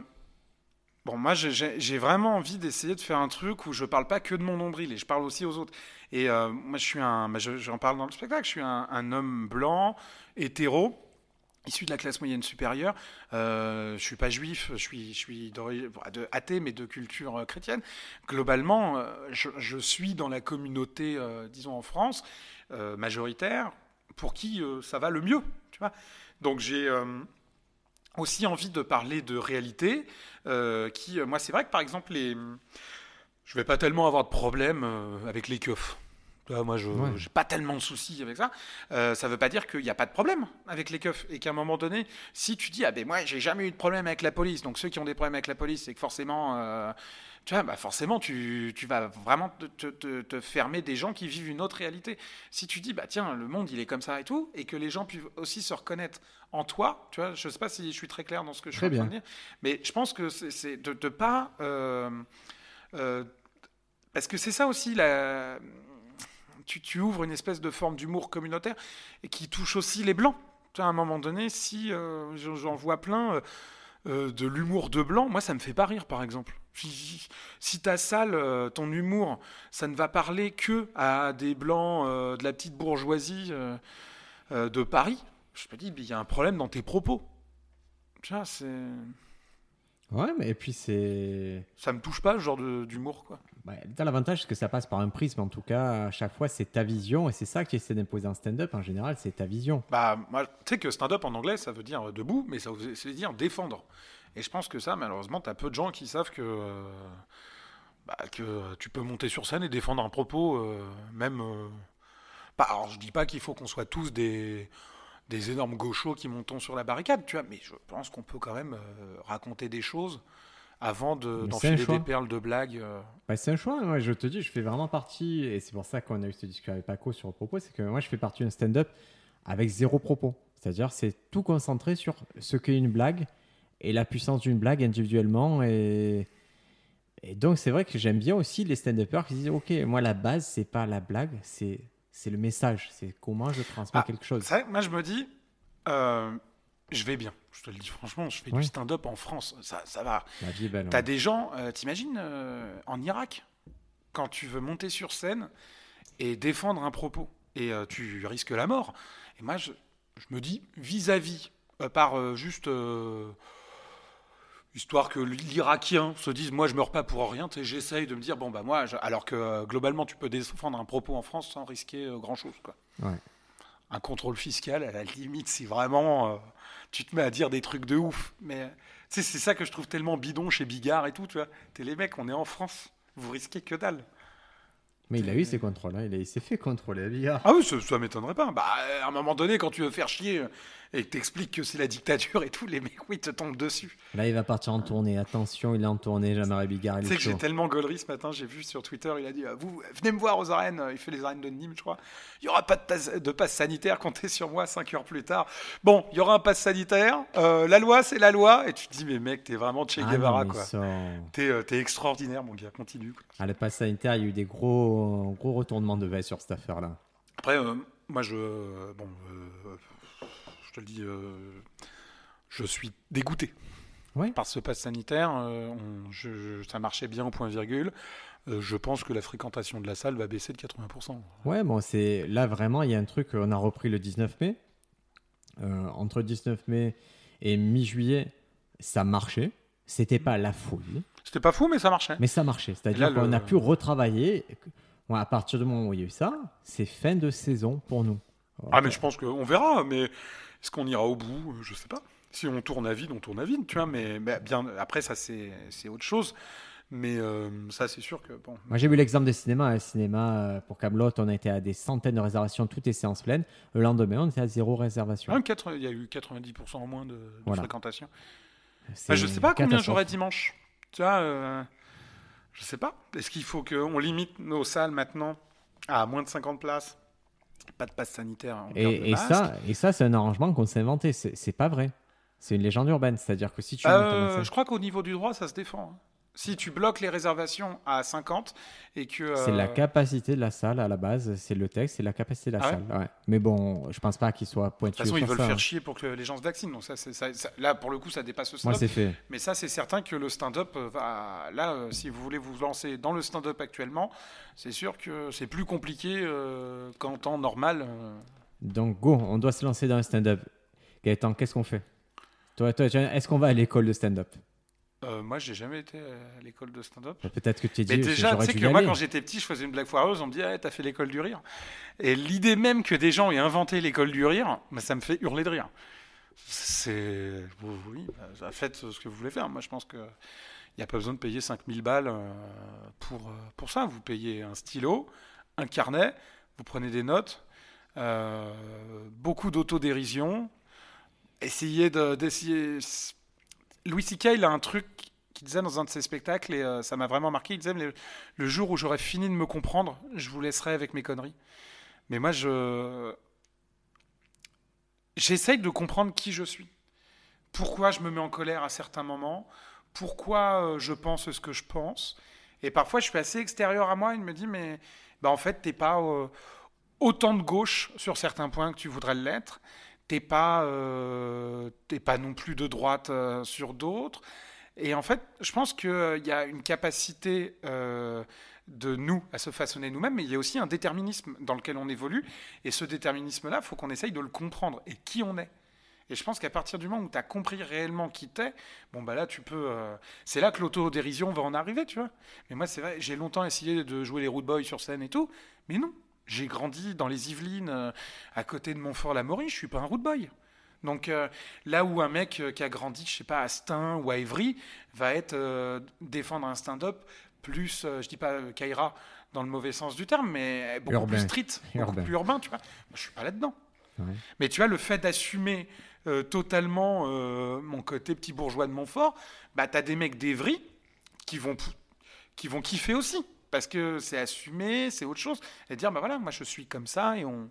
bon, moi, j'ai vraiment envie d'essayer de faire un truc où je parle pas que de mon nombril et je parle aussi aux autres. Et moi, je suis un. Bah, j'en parle dans le spectacle. Je suis un, homme blanc, hétéro issu de la classe moyenne supérieure. Euh, je suis pas juif, je suis, je suis de, athée, mais de culture euh, chrétienne. Globalement, euh, je, suis dans la communauté, euh, disons en France, majoritaire, pour qui ça va le mieux. Tu vois Donc j'ai aussi envie de parler de réalité, qui, moi, c'est vrai que par exemple, les, je vais pas tellement avoir de problème avec les keufs. Moi, je n'ai pas tellement de soucis avec ça. Euh, ça ne veut pas dire qu'il n'y a pas de problème avec les keufs. Et qu'à un moment donné, si tu dis, ah ben moi, j'ai jamais eu de problème avec la police, donc ceux qui ont des problèmes avec la police, c'est que forcément, euh, tu vois, bah forcément, tu, tu vas vraiment te, te, te, fermer des gens qui vivent une autre réalité. Si tu dis, bah tiens, le monde, il est comme ça et tout, et que les gens puissent aussi se reconnaître en toi, tu vois, je ne sais pas si je suis très clair dans ce que je suis en train de dire, mais je pense que c'est de ne pas. Euh, parce que c'est ça aussi la tu, ouvres une espèce de forme d'humour communautaire et qui touche aussi les blancs. À un moment donné, si euh, j'en vois plein euh, euh, de l'humour de blanc, moi ça me fait pas rire par exemple. Si, ta salle, ton humour, ça ne va parler que à des blancs de la petite bourgeoisie de Paris, je me dis, il y a un problème dans tes propos. Tu vois, c'est. Ouais, mais et puis c'est. Ça me touche pas, ce genre d'humour, quoi. Bah, t'as l'avantage que ça passe par un prisme, en tout cas, à chaque fois, c'est ta vision, et c'est ça qui essaie d'imposer en stand-up, en général, c'est ta vision. Bah, moi, tu sais que stand-up en anglais, ça veut dire debout, mais ça veut dire défendre. Et je pense que ça, malheureusement, t'as peu de gens qui savent que. Euh, bah, que tu peux monter sur scène et défendre un propos, euh, même. Euh, alors, je dis pas qu'il faut qu'on soit tous des des énormes gauchos qui montent sur la barricade, tu vois, mais je pense qu'on peut quand même euh, raconter des choses avant d'enfiler de, des perles de blagues. Euh. Bah, c'est un choix, moi, je te dis, je fais vraiment partie, et c'est pour ça qu'on a eu cette discussion avec Paco sur le propos, c'est que moi je fais partie d'un stand-up avec zéro propos. C'est-à-dire c'est tout concentré sur ce qu'est une blague et la puissance d'une blague individuellement. Et, et donc c'est vrai que j'aime bien aussi les stand-uppers qui disent, ok, moi la base, c'est pas la blague, c'est c'est le message, c'est comment je transmets ah, quelque chose. Vrai, moi, je me dis, euh, je vais bien. Je te le dis franchement, je fais du stand-up en France, ça, ça va. T'as des gens, euh, t'imagines, euh, en Irak, quand tu veux monter sur scène et défendre un propos, et tu risques la mort. Et moi, je, je me dis, vis-à-vis, par juste histoire que l'Irakien se dise moi je meurs pas pour rien et j'essaye de me dire bon bah moi alors que euh, globalement tu peux défendre un propos en France sans risquer euh, grand chose quoi. Un contrôle fiscal à la limite si vraiment euh, tu te mets à dire des trucs de ouf mais c'est ça que je trouve tellement bidon chez Bigard et tout tu vois t'es les mecs on est en France vous risquez que dalle. Mais il a eu ses contrôles, hein. il, s'est fait contrôler à Bigard. Ah oui, ça, ça m'étonnerait pas. Bah, à un moment donné, quand tu veux faire chier et que t'expliques que c'est la dictature et tout, les mecs, oui, te tombent dessus. Là, il va partir en tournée. Attention, il est en tournée. Jean-Marie Bigard, Tu sais que j'ai tellement gaulerie ce matin, j'ai vu sur Twitter, il a dit euh, Vous venez me voir aux arènes, il fait les arènes de Nîmes, je crois. Il n'y aura pas de, passe sanitaire, comptez sur moi 5 heures plus tard. Bon, il y aura un passe sanitaire, euh, la loi c'est la loi, et tu te dis Mais mec, t'es vraiment Che Ah non, Guevara, quoi. ils sont- T'es euh, t'es extraordinaire, mon gars, continue. quoi. Ah, le pass sanitaire, il y a eu des gros, gros retournements de veste sur cette affaire-là. Après, euh, moi, je. Bon, euh, je te le dis, euh, je suis dégoûté par ce pass sanitaire. euh, on- je- je- ça marchait bien au point virgule. Euh, je pense que la fréquentation de la salle va baisser de 80%. Ouais, bon, c'est là vraiment, il y a un truc. On a repris le 19 mai. Euh, entre 19 mai et mi-juillet, ça marchait. C'était pas la folie, C'était pas fou, mais ça marchait. mais ça marchait. C'est-à-dire qu'on le- a pu retravailler. Ouais, à partir du moment où il y a eu ça, c'est fin de saison pour nous. Ah, mais je pense qu'on verra. Mais est-ce qu'on ira au bout? Je sais pas. Si on tourne à vide, on tourne à vide, tu vois. Mais, mais bien après, ça, c'est autre chose. Mais euh, ça, c'est sûr que. Bon. Moi, j'ai vu l'exemple des cinémas. Le cinéma, euh, pour Camelot, on a été à des centaines de réservations, toutes les séances pleines. Le lendemain, on était à zéro réservation. Ah, il y a eu 90% en moins de, de Voilà. fréquentation. Bah, je sais pas combien j'aurai dimanche. Tu vois, euh, je sais pas. Est-ce qu'il faut qu'on limite nos salles maintenant à moins de 50 places? Pas de passe sanitaire. Et, ça, et ça c'est un arrangement qu'on s'est inventé. C'est pas vrai. C'est une légende urbaine. C'est-à-dire que si tu. Euh, je crois qu'au niveau du droit, ça se défend. Si tu bloques les réservations à 50 et que. C'est la euh, capacité de la salle à la base, c'est le texte, c'est la capacité de la Ah ouais salle. ouais. Mais bon, je pense pas qu'il soit De pointu. toute façon, ils veulent ça, faire hein. chier pour que les gens se vaccinent. Donc ça, c'est- ça- ça- là, pour le coup, ça dépasse le Moi, stand-up. c'est fait. Mais ça, c'est certain que le stand-up euh, va. Là, euh, si vous voulez vous lancer dans le stand-up actuellement, c'est sûr que c'est plus compliqué euh, qu'en temps normal. euh. Donc, go, on doit se lancer dans le stand-up. Gaëtan, qu'est-ce qu'on fait? Toi, toi, est-ce qu'on va à l'école de stand-up? Euh, moi, j'ai jamais été à l'école de stand-up. Peut-être que tu t'es dit, Mais déjà, tu sais que moi, quand j'étais petit, je faisais une blague foireuse. On me dit, ah, t'as fait l'école du rire. Et l'idée même que des gens aient inventé l'école du rire, bah, ça me fait hurler de rire. C'est. Oui, bah, faites ce que vous voulez faire. Moi, je pense que. Il n'y a pas besoin de payer 5000 balles euh, pour, euh, pour ça. Vous payez un stylo, un carnet, vous prenez des notes, euh, beaucoup d'autodérision. Essayez de- d'essayer. Louis C.K. il a un truc qu'il disait dans un de ses spectacles et euh, ça m'a vraiment marqué. Il disait le, jour où j'aurai fini de me comprendre, je vous laisserai avec mes conneries. Mais moi, je j'essaye de comprendre qui je suis. Pourquoi je me mets en colère à certains moments? Pourquoi euh, je pense ce que je pense? Et parfois, je suis assez extérieur à moi. Il me dit mais bah, en fait, t'es pas euh, autant de gauche sur certains points que tu voudrais l'être. T'es pas, euh, t'es pas non plus de droite euh, sur d'autres. Et en fait, je pense qu'il y a une capacité euh, de nous à se façonner nous-mêmes, mais il y a aussi un déterminisme dans lequel on évolue. Et ce déterminisme-là, il faut qu'on essaye de le comprendre et qui on est. Et je pense qu'à partir du moment où tu as compris réellement qui t'es, bon bah là tu peux. euh, c'est là que l'autodérision va en arriver, tu vois. Mais moi c'est vrai, j'ai longtemps essayé de jouer les root boys sur scène et tout, mais non. J'ai grandi dans les Yvelines, euh, à côté de Montfort-la-Maurie, je suis pas un root boy. Donc euh, là où un mec euh, qui a grandi, je sais pas, à Stein ou à Évry, va être euh, défendre un stand-up plus, euh, je dis pas Kaira dans le mauvais sens du terme, mais beaucoup Urbain. plus street, beaucoup plus urbain, tu vois. Moi, je suis pas là-dedans. Ouais. Mais tu vois, le fait d'assumer totalement mon côté petit bourgeois de Montfort, bah t'as des mecs d'Evry qui vont qui vont kiffer aussi parce que c'est assumé, c'est autre chose et dire bah voilà, moi je suis comme ça et on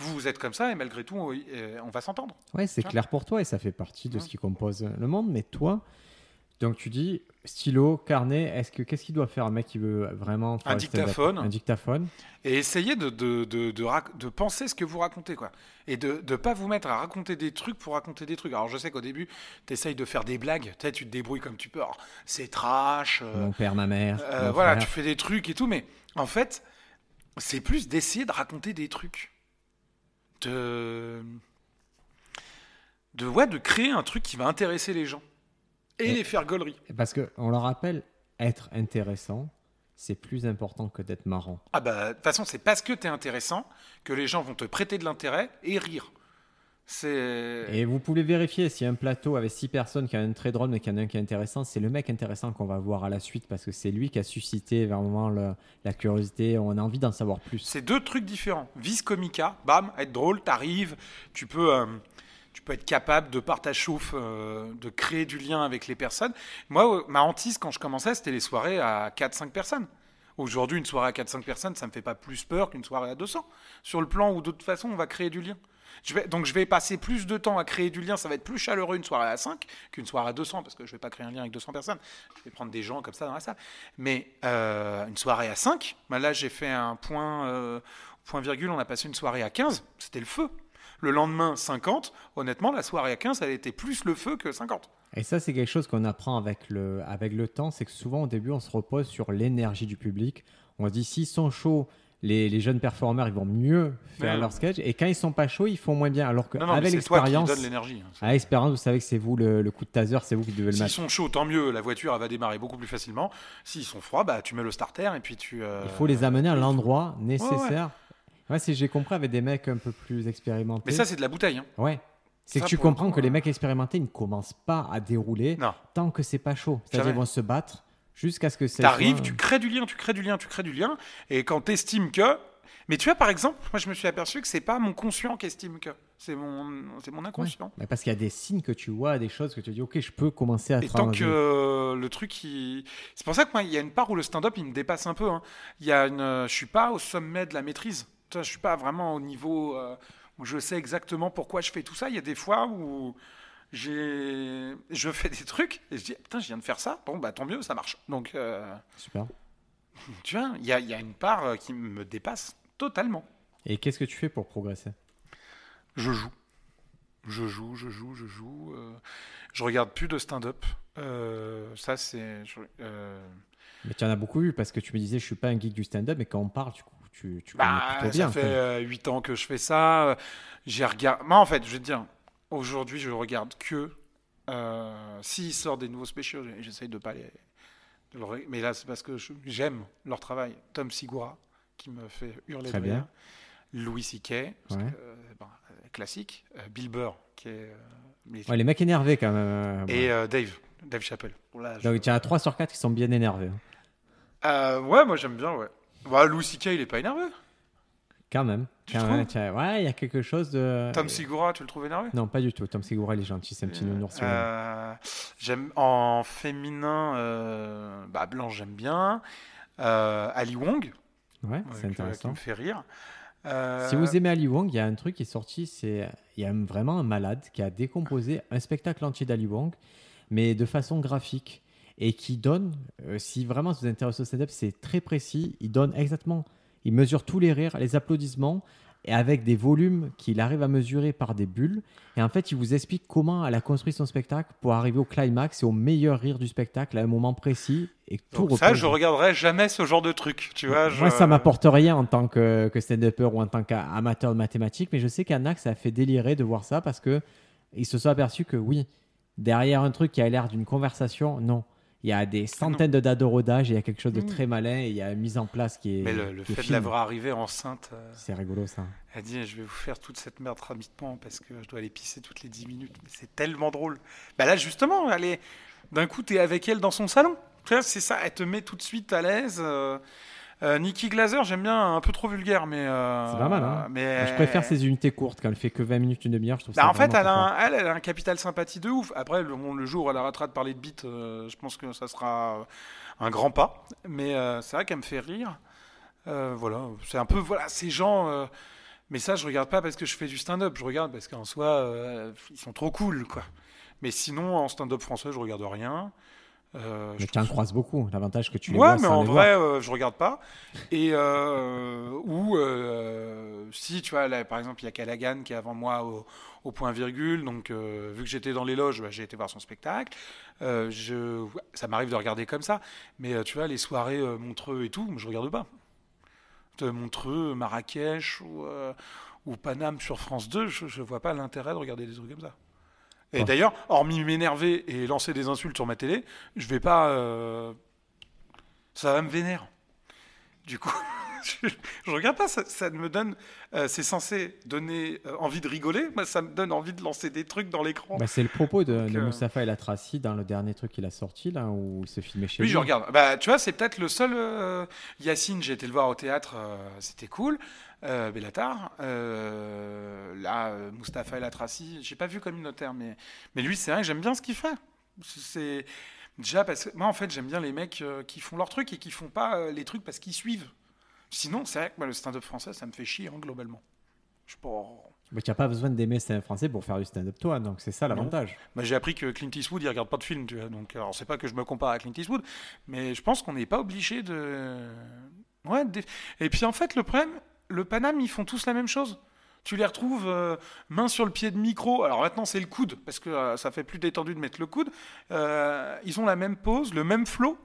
vous vous êtes comme ça et malgré tout on, euh, on va s'entendre. Ouais, c'est clair pour toi et ça fait partie de ce qui compose le monde. Mais toi, donc tu dis stylo, carnet, est-ce que qu'est-ce qu'il doit faire un mec qui veut vraiment faire Un dictaphone. Un dictaphone. Et essayez de, de, de, de, rac- de penser ce que vous racontez, quoi. Et de ne pas vous mettre à raconter des trucs pour raconter des trucs. Alors, je sais qu'au début, tu essayes de faire des blagues. Tu tu te débrouilles comme tu peux. C'est trash. euh, Mon père, ma mère. euh, voilà, frère. tu fais des trucs et tout. Mais en fait, c'est plus d'essayer de raconter des trucs. De. De, ouais, de créer un truc qui va intéresser les gens. Et Et- les faire gaulerie. Parce que on le rappelle, être intéressant, c'est plus important que d'être marrant. Ah bah, de toute façon, c'est parce que tu es intéressant que les gens vont te prêter de l'intérêt et rire. C'est. Et vous pouvez vérifier a un plateau avec six personnes qui a un très drôle mais qui en a un qui est intéressant, c'est le mec intéressant qu'on va voir à la suite parce que c'est lui qui a suscité vraiment le- la curiosité, on a envie d'en savoir plus. C'est deux trucs différents. Vis comica, bam, être drôle, t'arrives, tu peux, euh, peux être capable de par ta chauffe euh, de créer du lien avec les personnes. Moi, euh, ma hantise quand je commençais, c'était les soirées à 4-5 personnes. Aujourd'hui, une soirée à 4-5 personnes, ça me fait pas plus peur qu'une soirée à 200. Sur le plan où de toute façon, on va créer du lien. Donc je vais passer plus de temps à créer du lien, ça va être plus chaleureux une soirée à 5 qu'une soirée à 200, parce que je vais pas créer un lien avec 200 personnes. Je vais prendre des gens comme ça dans la salle. Mais euh, une soirée à 5, bah là j'ai fait un point, euh, point virgule, on a passé une soirée à 15, c'était le feu. Le lendemain, 50, honnêtement, la soirée à 15, elle était plus le feu que 50. Et ça, c'est quelque chose qu'on apprend avec le, avec le temps, c'est que souvent au début, on se repose sur l'énergie du public. On se dit, s'ils sont chauds, les, les jeunes performeurs, ils vont mieux faire Ouais. leur sketch. Et quand ils sont pas chauds, ils font moins bien. Alors qu'avec l'expérience, l'énergie. hein. à l'expérience, vous savez que c'est vous le, le coup de taser, c'est vous qui devez le S'ils mettre. sont chauds, tant mieux, la voiture elle va démarrer beaucoup plus facilement. S'ils sont froids, bah, tu mets le starter et puis tu. euh, Il faut les amener à l'endroit nécessaire. Ouais, c'est j'ai compris avec des mecs un peu plus expérimentés. Mais ça, c'est de la bouteille. hein. ouais. C'est que tu comprends que les euh, mecs expérimentés ils ne commencent pas à dérouler Non. tant que c'est pas chaud. C'est-à-dire Jamais. ils vont se battre jusqu'à ce que ça T'arrives, soit- tu crées du lien, tu crées du lien, tu crées du lien. Et quand t'estimes que. Mais tu vois, par exemple, moi je me suis aperçu que c'est pas mon conscient qui estime que. C'est mon, c'est mon Ouais. inconscient. Mais parce qu'il y a des signes que tu vois, des choses que tu dis, ok, je peux commencer à Et tant que euh, le truc, il... c'est pour ça que moi, il y a une part où le stand-up, il me dépasse un peu. hein. Il y a une, je suis pas au sommet de la maîtrise. Je suis pas vraiment au niveau euh, où je sais exactement pourquoi je fais tout ça. Il y a des fois où j'ai, je fais des trucs et je dis, putain, je viens de faire ça. Bon, bah tant mieux, ça marche. Donc, euh, Super. tu vois, il y a, il y a une part euh, qui me dépasse totalement. Et qu'est-ce que tu fais pour progresser? Je joue. Je joue, je joue, je joue. euh, je regarde plus de stand-up. Euh, ça, c'est. Mais tu en as beaucoup vu parce que tu me disais, je suis pas un geek du stand-up, mais quand on parle, tu, tu, tu connais Bah, plutôt bien. ça fait euh, 8 ans que je fais ça. euh, J'ai regardé. Moi, en fait, je vais te dire, aujourd'hui, je regarde que euh, s'ils sortent des nouveaux spéciaux. J'essaye de pas les. de Mais là, c'est parce que j'aime leur travail. Tom Sigura, qui me fait hurler Très de bien. rire. Louis C.K., Ouais. euh, bon, euh, classique. Bill Burr, qui est. les- Ouais, les mecs énervés quand même. Et Dave, Dave Chappelle. Bon, là, je- Donc tu as 3 sur 4 qui sont bien énervés. hein. Euh, ouais, moi j'aime bien, ouais. Bah, Louis C.K., il est pas énervé. Quand même. Tu Quand même, as- Ouais, il y a quelque chose de. Tom Segura, tu le trouves énervé? Non, pas du tout. Tom Segura, il est gentil, c'est un petit nounours. sur le- Euh, j'aime en féminin, euh, bah, Blanche j'aime bien. Euh, Ali Wong, Ouais, euh, c'est que- qui intéressant. me fait rire. Euh, Si vous aimez Ali Wong, il y a un truc qui est sorti, c'est il y a vraiment un malade qui a décomposé un spectacle entier d'Ali Wong, mais de façon graphique et qui donne, euh, si vraiment vous vous intéressez au stand-up, c'est très précis. Il donne exactement, il mesure tous les rires, les applaudissements et avec des volumes qu'il arrive à mesurer par des bulles. Et en fait, il vous explique comment elle a construit son spectacle pour arriver au climax et au meilleur rire du spectacle à un moment précis et tout donc ça, je regarderai jamais ce genre de truc, tu vois. moi, je- ça m'apporte rien en tant que, que stand-upper ou en tant qu'amateur de mathématiques, mais je sais qu'Anna, ça a fait délirer de voir ça parce que ils se sont aperçus que oui, derrière un truc qui a l'air d'une conversation, non. Il y a des centaines de dates de rodage, et il y a quelque chose de Mm. très malin, et il y a une mise en place qui est. Mais le, fait de l'avoir arrivé enceinte, euh, C'est rigolo ça. elle dit Je vais vous faire toute cette merde rapidement parce que je dois aller pisser toutes les 10 minutes. C'est tellement drôle. Bah là, justement, elle est... d'un coup, tu es avec elle dans son salon. Tu vois, c'est ça, elle te met tout de suite à l'aise. euh, euh, Nikki Glaser, j'aime bien, un peu trop vulgaire, mais. euh, C'est pas mal, hein. mais Je préfère ces unités courtes quand elle fait que 20 minutes, une demi-heure. Je trouve Bah, ça en fait, elle a, un, elle, elle a un capital sympathie de ouf. Après, le, bon, le jour où elle arrêtera de parler de bite, euh, je pense que ça sera un grand pas. Mais euh, c'est vrai qu'elle me fait rire. Voilà, c'est un peu voilà ces gens. mais ça, je regarde pas parce que je fais du stand-up. Je regarde parce qu'en soi, ils sont trop cool, quoi. Mais sinon, en stand-up français, je regarde rien. Euh, Mais je tu en croises beaucoup. L'avantage que tu les ouais, vois mais en les vrai, euh, je regarde pas. Et euh, ou euh, si tu vois, là, par exemple, il y a Callaghan qui est avant moi au, au point virgule. Donc, euh, vu que j'étais dans les loges, bah, j'ai été voir son spectacle. Euh, je, ça m'arrive de regarder comme ça. Mais tu vois, les soirées Montreux et tout, je regarde pas. Montreux, Marrakech ou, ou Paname sur France 2, je, je vois pas l'intérêt de regarder des trucs comme ça. Et Ouais. d'ailleurs, hormis m'énerver et lancer des insultes sur ma télé, je vais pas. euh, ça va me vénère. Du coup, je, regarde pas, ça, ça me donne. euh, c'est censé donner euh, envie de rigoler, moi ça me donne envie de lancer des trucs dans l'écran. Bah, c'est le propos de, de euh, Moustapha El Atrassi dans le dernier truc qu'il a sorti, là, où il se filmait chez oui, lui. je regarde. Bah, tu vois, c'est peut-être le seul. euh, Yacine, j'ai été le voir au théâtre, c'était cool. Bellatar. Là, Mustapha El Atrassi, j'ai pas vu communautaire, mais, mais lui, c'est vrai que j'aime bien ce qu'il fait. C'est déjà parce que moi, en fait, j'aime bien les mecs qui font leur truc et qui font pas les trucs parce qu'ils suivent. Sinon, c'est vrai que moi, le stand-up français, ça me fait chier hein, globalement. Je. Mais tu n'as pas besoin d'aimer le français pour faire du stand-up toi, donc c'est ça l'avantage. J'ai appris que Clint Eastwood, il regarde pas de films, tu vois. Donc, alors, c'est pas que je me compare à Clint Eastwood, mais je pense qu'on n'est pas obligé de. Ouais. de- Et puis, en fait, le problème, le Paname, ils font tous la même chose. Tu les retrouves euh, main sur le pied de micro. Alors maintenant, c'est le coude, parce que euh, ça fait plus détendu de mettre le coude. Euh, ils ont la même pose, le même flow.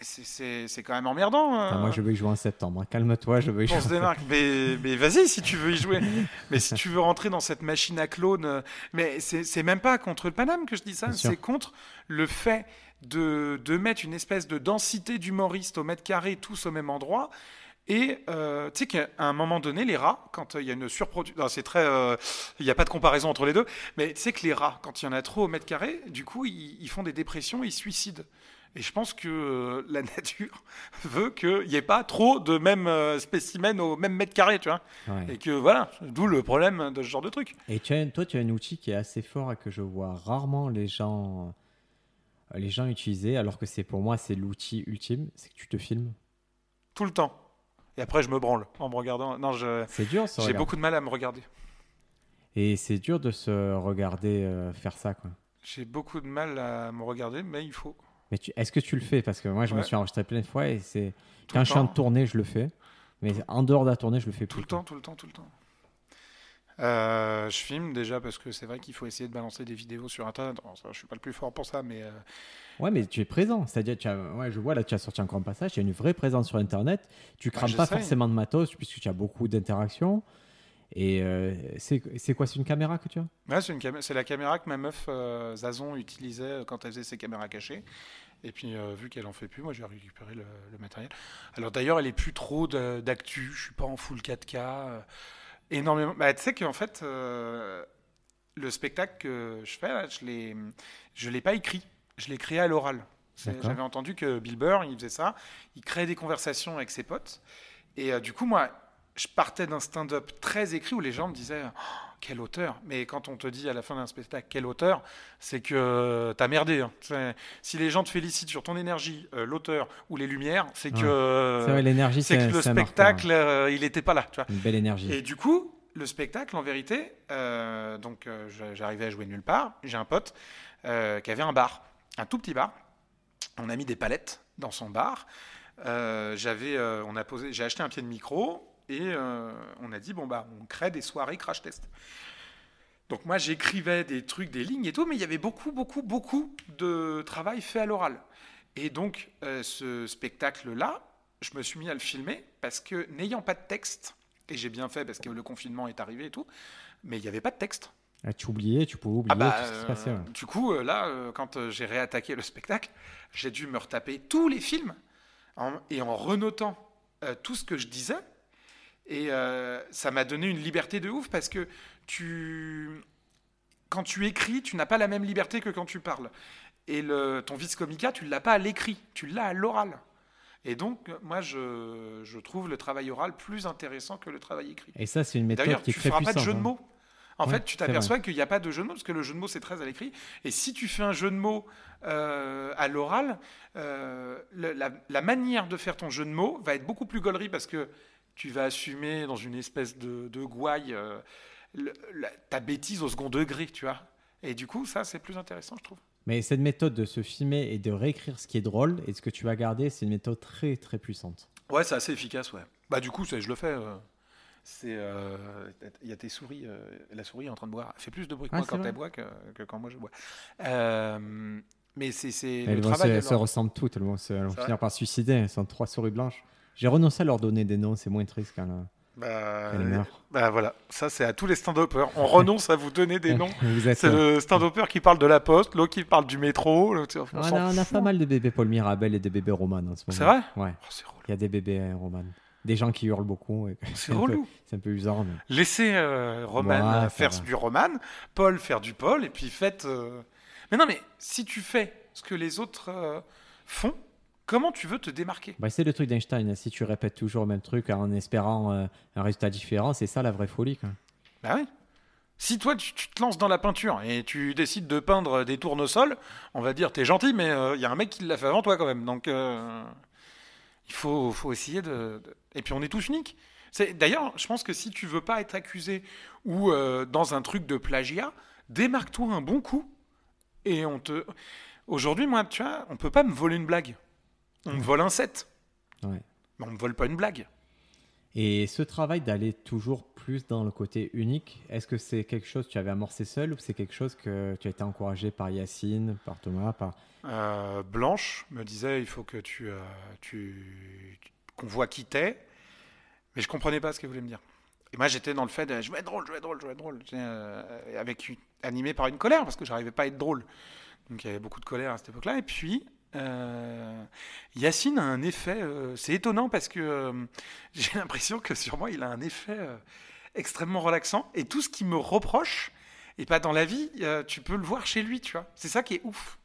C'est- quand même emmerdant. euh, Enfin, moi, je veux y jouer en septembre. hein. Calme-toi, je veux y jouer. on se démarque. Mais, mais vas-y si tu veux y jouer. mais si tu veux rentrer dans cette machine à clone. euh, Mais c'est même pas contre le Paname que je dis ça. C'est contre le fait de, de mettre une espèce de densité d'humoristes au mètre carré, tous au même endroit. Et euh, tu sais qu'à un moment donné, les rats, quand euh, il y a une surproduction, c'est très, euh, il n'y a pas de comparaison entre les deux, mais tu sais que les rats, quand il y en a trop au mètre carré, du coup, ils, ils font des dépressions, ils se suicident. Et je pense que euh, la nature veut qu'il n'y ait pas trop de mêmes euh, spécimens au même mètre carré, tu vois. Ouais. Et que voilà, d'où le problème de ce genre de truc. Et tu as, toi, tu as un outil qui est assez fort et que je vois rarement les gens, euh, les gens utiliser, alors que c'est pour moi, c'est l'outil ultime, c'est que tu te filmes. Tout le temps. Et après, je me branle en me regardant. Non, je- C'est dur, ça. j'ai beaucoup de mal à me regarder. Et c'est dur de se regarder euh, faire ça, quoi. J'ai beaucoup de mal à me regarder, mais il faut. Mais est-ce que tu le fais? Parce que moi, je me suis enregistré plein de fois et c'est Tout quand je suis en tournée, je le fais. Mais en dehors de la tournée, je le fais Tout plus. le temps, tout le temps, tout le temps. Euh, je filme déjà parce que c'est vrai qu'il faut essayer de balancer des vidéos sur Internet. Bon, ça, je suis pas le plus fort pour ça, mais euh, Ouais, mais tu es présent. C'est-à-dire, tu as, ouais, je vois là, tu as sorti un passage. Tu as une vraie présence sur Internet. Tu crames pas Bah, forcément de matos puisque tu as beaucoup d'interactions. Et euh, c'est quoi C'est une caméra que tu as? Ouais, c'est la caméra que ma meuf euh, Zazon utilisait quand elle faisait ses caméras cachées. Et puis euh, vu qu'elle en fait plus, moi j'ai récupéré le, le matériel. Alors d'ailleurs, elle est plus trop d'actu. Je suis pas en full 4K. euh, énormément. Bah, tu sais qu'en fait, euh, le spectacle que je fais, là, je je l'ai pas écrit. Je l'ai créé à l'oral. J'avais entendu que Bill Burr, il faisait ça. Il créait des conversations avec ses potes. Et euh, du coup, moi, je partais d'un stand-up très écrit où les gens me disaient Oh, quel auteur Mais quand on te dit à la fin d'un spectacle quel auteur, c'est que t'as merdé. hein. Si les gens te félicitent sur ton énergie, euh, l'auteur ou les lumières, c'est Ouais. que vrai, l'énergie, c'est que le spectacle, euh, il n'était pas là. Tu vois. Une belle énergie. Et du coup, le spectacle, en vérité, euh, donc euh, j'arrivais à jouer nulle part. J'ai un pote euh, qui avait un bar, un tout petit bar. On a mis des palettes dans son bar. Euh, j'avais, euh, on a posé, j'ai acheté un pied de micro et euh, on a dit bon bah on crée des soirées crash test. Donc moi j'écrivais des trucs, des lignes et tout, mais il y avait beaucoup, beaucoup, beaucoup de travail fait à l'oral. Et donc euh, ce spectacle-là, je me suis mis à le filmer parce que n'ayant pas de texte, et j'ai bien fait parce que le confinement est arrivé et tout, mais il n'y avait pas de texte. Ah, tu oubliais, tu pouvais oublier Ah bah, tout ce qui se passait. ouais. Du coup, euh, là, quand j'ai réattaqué le spectacle, j'ai dû me retaper tous les films en- et en renotant euh, tout ce que je disais. Et euh, ça m'a donné une liberté de ouf parce que tu, quand tu écris, tu n'as pas la même liberté que quand tu parles. Et le, ton vis comica, tu ne l'as pas à l'écrit, tu l'as à l'oral. Et donc, moi, je, je trouve le travail oral plus intéressant que le travail écrit. Et ça, c'est une méthode D'ailleurs, qui est tu très feras puissante. pas de jeu de hein. mots. En Ouais, fait, tu t'aperçois qu'il n'y a pas de jeu de mots parce que le jeu de mots c'est très à l'écrit. Et si tu fais un jeu de mots euh, à l'oral, euh, la, la manière de faire ton jeu de mots va être beaucoup plus gaulerie parce que tu vas assumer dans une espèce de, de gouaille euh, le- la- ta bêtise au second degré, tu vois. Et du coup, ça, c'est plus intéressant, je trouve. Mais cette méthode de se filmer et de réécrire ce qui est drôle et ce que tu vas garder, c'est une méthode très très puissante. Ouais, c'est assez efficace, ouais. Bah, du coup, c'est- je le fais. euh, c'est, euh, il y a tes souris, euh, la souris est en train de boire. Elle fait plus de bruit que Ah, moi c'est quand vrai elle boit que, que quand moi je bois. Euh, mais c'est, c'est le Elles travail. se, ressemblent toutes, elles vont, se- elles vont C'est vrai. finir par se suicider. Elles sont trois souris blanches. J'ai renoncé à leur donner des noms, c'est moins triste quand là. Bah, meurent. bah, voilà, ça c'est à tous les stand-uppers. On renonce à vous donner des noms. C'est euh, le stand-upper qui parle de la poste, l'autre qui parle du métro. on a, on a fout. pas mal de bébés Paul Mirabel et de bébés Roman en ce moment. C'est vrai? Ouais, Oh, il y a des bébés euh, Roman. des gens qui hurlent beaucoup. C'est relou. C'est un peu usant. mais- Laissez euh, Roman Ouais, euh, faire du Roman, Paul faire du Paul, et puis faites. euh, Mais non, mais si tu fais ce que les autres euh, font, comment tu veux te démarquer? Bah, c'est le truc d'Einstein. Si tu répètes toujours le même truc en espérant euh, un résultat différent, c'est ça la vraie folie. quoi. Bah oui. Si toi tu, tu te lances dans la peinture et tu décides de peindre des tournesols, on va dire t'es gentil, mais il y a un mec qui l'a fait avant toi quand même. Donc euh, il faut, faut essayer de, de- Et puis on est tous uniques. C'est- D'ailleurs, je pense que si tu veux pas être accusé ou euh, dans un truc de plagiat, démarque-toi un bon coup et on te. Aujourd'hui, moi, tu vois, on peut pas me voler une blague. On me vole un set. Ouais. Mais on me vole pas une blague. Et ce travail d'aller toujours plus dans le côté unique, est-ce que c'est quelque chose que tu avais amorcé seul ou c'est quelque chose que tu as été encouragé par Yacine, par Thomas, par... Euh, Blanche me disait il faut que tu, euh, tu qu'on voit qui t'es, mais je comprenais pas ce qu'elle voulait me dire. Et moi j'étais dans le fait de je vais être drôle, je vais être drôle, je vais être drôle, euh, avec une- animé par une colère parce que j'arrivais pas à être drôle. Donc il y avait beaucoup de colère à cette époque-là. Et puis euh, Yacine a un effet, euh, c'est étonnant parce que euh, j'ai l'impression que sur moi il a un effet extrêmement relaxant et tout ce qu'il me reproche. Et pas dans la vie, tu peux le voir chez lui, tu vois. C'est ça qui est ouf.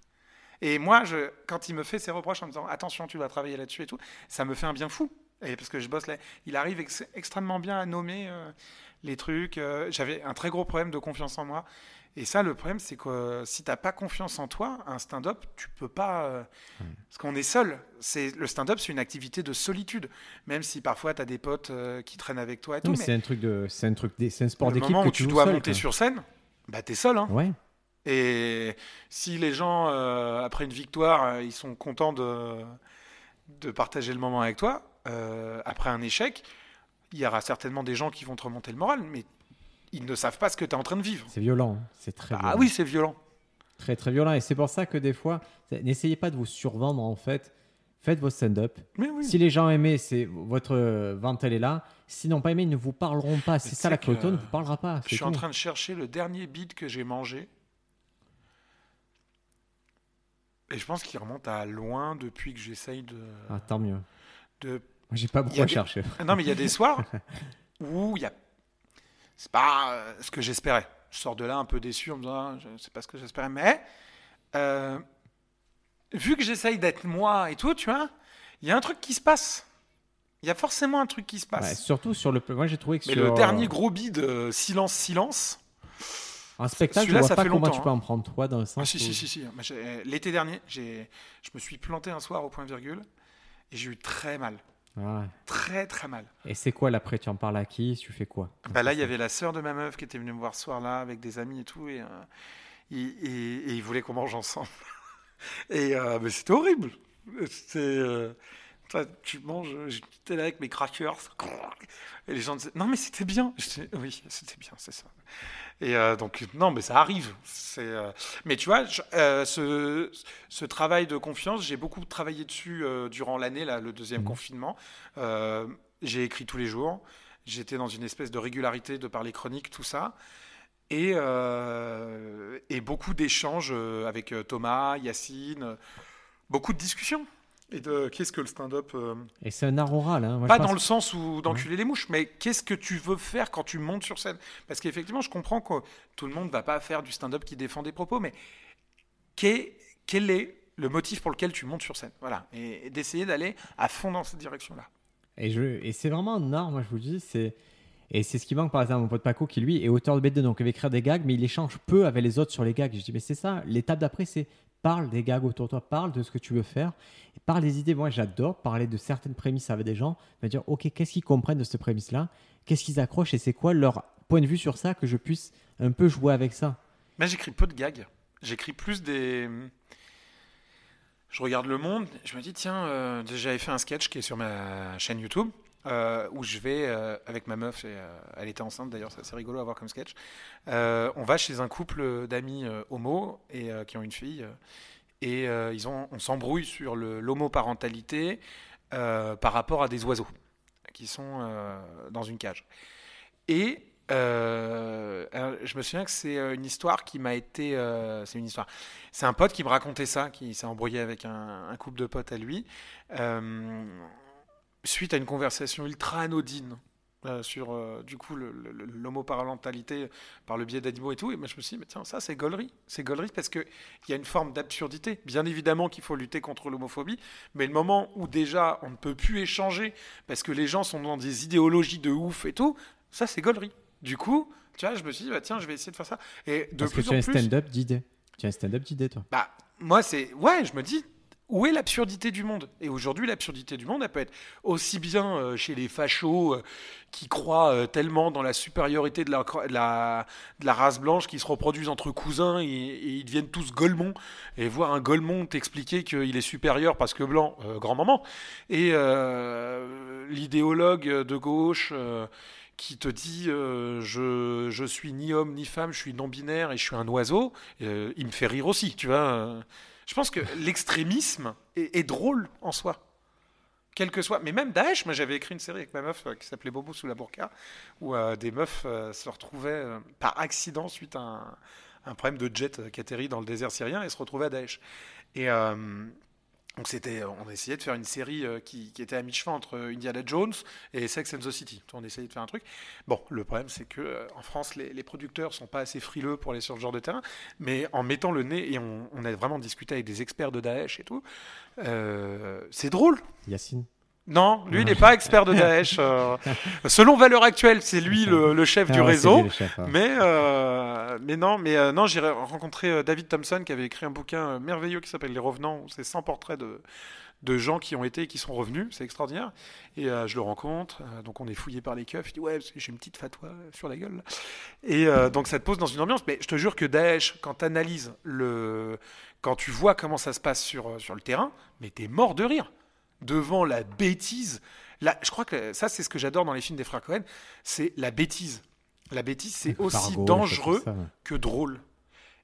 Et moi, quand il me fait ses reproches en me disant attention, tu dois travailler là-dessus et tout, ça me fait un bien fou. Et parce que je bosse là, il arrive ex- extrêmement bien à nommer les trucs. J'avais un très gros problème de confiance en moi. Et ça, le problème, c'est que euh, si t'as pas confiance en toi, un stand-up, tu peux pas. euh, Parce qu'on est seul. C'est le stand-up, c'est une activité de solitude. Même si parfois tu as des potes euh, qui traînent avec toi et Non, tout. mais c'est un truc de, c'est un truc, d'é- c'est un sport le d'équipe moment que où tu dois seul, monter quoi. sur scène, bah t'es seul. Hein. Ouais. Et si les gens, euh, après une victoire, ils sont contents de, de partager le moment avec toi, euh, après un échec, il y aura certainement des gens qui vont te remonter le moral, mais ils ne savent pas ce que tu es en train de vivre. C'est violent, hein. c'est très Ah oui, c'est violent. Très très violent. Et c'est pour ça que des fois, n'essayez pas de vous survendre en fait. Faites vos stand-up. Oui. Si les gens aimaient, c'est votre vente elle est là. S'ils n'ont pas aimé, ils ne vous parleront pas. C'est ça la que cloton ne vous parlera pas. Je suis en train de chercher le dernier beat que j'ai mangé. Et je pense qu'il remonte à loin depuis que j'essaye de, Ah, tant mieux. de j'ai pas beaucoup y a à des- chercher. Ah Non, mais il y a des soirs où il y a. C'est pas euh, ce que j'espérais. Je sors de là un peu déçu en me disant, ah, je sais pas ce que j'espérais, mais euh, vu que j'essaye d'être moi et tout, tu vois, il y a un truc qui se passe. Il y a forcément un truc qui se Ouais, passe. surtout sur le. Moi, j'ai trouvé que mais sur le dernier gros bid, euh, silence, silence. un spectacle, je vois ça pas fait comment longtemps, tu peux hein. en prendre toi dans le sens Ah, si, où- si, si, si. L'été dernier, je me suis planté un soir au point virgule et j'ai eu très mal. Très, très mal. Et c'est quoi l'après Tu en parles à qui? Tu fais quoi? Bah là, il y avait la sœur de ma meuf qui était venue me voir ce soir-là avec des amis et tout, et, euh, et, et- et ils voulaient qu'on mange ensemble. Et euh, mais c'était horrible. C'était, euh, tu manges, j'étais là avec mes crackers, et les gens disaient non mais c'était bien. Je oui, c'était bien, c'est ça. Et euh, donc non, mais ça arrive. Euh, mais tu vois, je- euh, ce, ce travail de confiance, j'ai beaucoup travaillé dessus durant l'année, le deuxième Mhm. confinement. J'ai écrit tous les jours. J'étais dans une espèce de régularité de par les chroniques, tout ça. Et, et beaucoup d'échanges avec Thomas, Yacine, beaucoup de discussions. Et de qu'est-ce que le stand-up euh, Et c'est un art oral. Hein. Moi, je Pas pense- dans le sens où d'enculer les mouches, mais qu'est-ce que tu veux faire quand tu montes sur scène? Parce qu'effectivement, je comprends que tout le monde va pas faire du stand-up qui défend des propos, mais quel est le motif pour lequel tu montes sur scène? Voilà. Et, et d'essayer d'aller à fond dans cette direction-là. Et, je, et c'est vraiment un art, moi je vous le dis. C'est, et c'est ce qui manque par exemple à mon pote Paco qui lui est auteur de BD, donc il va écrire des gags, mais il échange peu avec les autres sur les gags. Je dis, mais c'est ça, l'étape d'après c'est parle des gags autour de toi, parle de ce que tu veux faire, parle des idées. Moi j'adore parler de certaines prémices avec des gens, me dire, ok, qu'est-ce qu'ils comprennent de cette prémisse-là, qu'est-ce qu'ils accrochent et c'est quoi leur point de vue sur ça, que je puisse un peu jouer avec ça? Mais j'écris peu de gags. J'écris plus des. Je regarde le monde, je me dis, tiens, euh, j'avais fait un sketch qui est sur ma chaîne YouTube, euh, où je vais euh, avec ma meuf, euh, elle était enceinte d'ailleurs, c'est assez rigolo à voir comme sketch. On va chez un couple d'amis homo et qui ont une fille, et ils ont, on s'embrouille sur l'homoparentalité par rapport à des oiseaux qui sont dans une cage. Et je me souviens que c'est une histoire qui m'a été. c'est une histoire. C'est un pote qui me racontait ça, qui s'est embrouillé avec un, couple de potes à lui. Suite à une conversation ultra anodine euh, sur euh, du coup l'homoparentalité par le biais d'animaux et tout. Et moi je me suis dit, mais tiens, ça c'est gaulerie. C'est gaulerie parce qu'il y a une forme d'absurdité. Bien évidemment qu'il faut lutter contre l'homophobie, mais le moment où déjà on ne peut plus échanger parce que les gens sont dans des idéologies de ouf et tout, ça c'est gaulerie. Du coup, tu vois, je me suis dit, bah, tiens, je vais essayer de faire ça. Et de Parce plus que tu en as un stand-up d'idées. Tu as un stand-up d'idées, toi. Bah, moi, c'est. Ouais, je me dis, où est l'absurdité du monde? Et aujourd'hui, l'absurdité du monde, elle peut être aussi bien euh, chez les fachos euh, qui croient euh, tellement dans la supériorité de la, race blanche qui se reproduisent entre cousins et, ils deviennent tous golemons. Et voir un golemon t'expliquer qu'il est supérieur parce que blanc, euh, grand-maman. Et l'idéologue de gauche. qui te dit je, je suis ni homme ni femme, je suis non-binaire et je suis un oiseau, il me fait rire aussi, tu vois. Je pense que l'extrémisme est, drôle en soi. Quel que soit. Mais même Daesh, moi j'avais écrit une série avec ma meuf euh, qui s'appelait Bobo sous la burqa, où euh, des meufs euh, se retrouvaient par accident suite à un, un problème de jet qui atterrit dans le désert syrien et se retrouvaient à Daesh. Et donc c'était, on essayait de faire une série euh, qui, était à mi-chemin entre Indiana Jones et Sex and the City. On essayait de faire un truc. Bon, le problème c'est que euh, en France, les, les producteurs sont pas assez frileux pour aller sur ce genre de terrain, mais en mettant le nez et on, a vraiment discuté avec des experts de Daesh et tout, euh, c'est drôle. Yacine. Non, lui, il n'est pas expert de Daesh. euh, selon Valeur Actuelle, c'est lui le, le chef Ah du ouais, c'est réseau. lui, chef. Mais, euh, mais non, mais euh, non, j'ai rencontré David Thompson qui avait écrit un bouquin merveilleux qui s'appelle Les Revenants, où c'est 100 portraits de, de gens qui ont été et qui sont revenus, c'est extraordinaire. Et je le rencontre, donc on est fouillé par les keufs, il dit ouais, j'ai une petite fatwa sur la gueule. Et donc ça te pose dans une ambiance, mais je te jure que Daesh, quand tu analyses le. Quand tu vois comment ça se passe sur, sur le terrain, mais t'es mort de rire devant la bêtise. La, je crois que ça, c'est ce que j'adore dans les films des frères Cohen, c'est la bêtise. La bêtise, c'est aussi Fargo, dangereux comme ça, ouais. que drôle.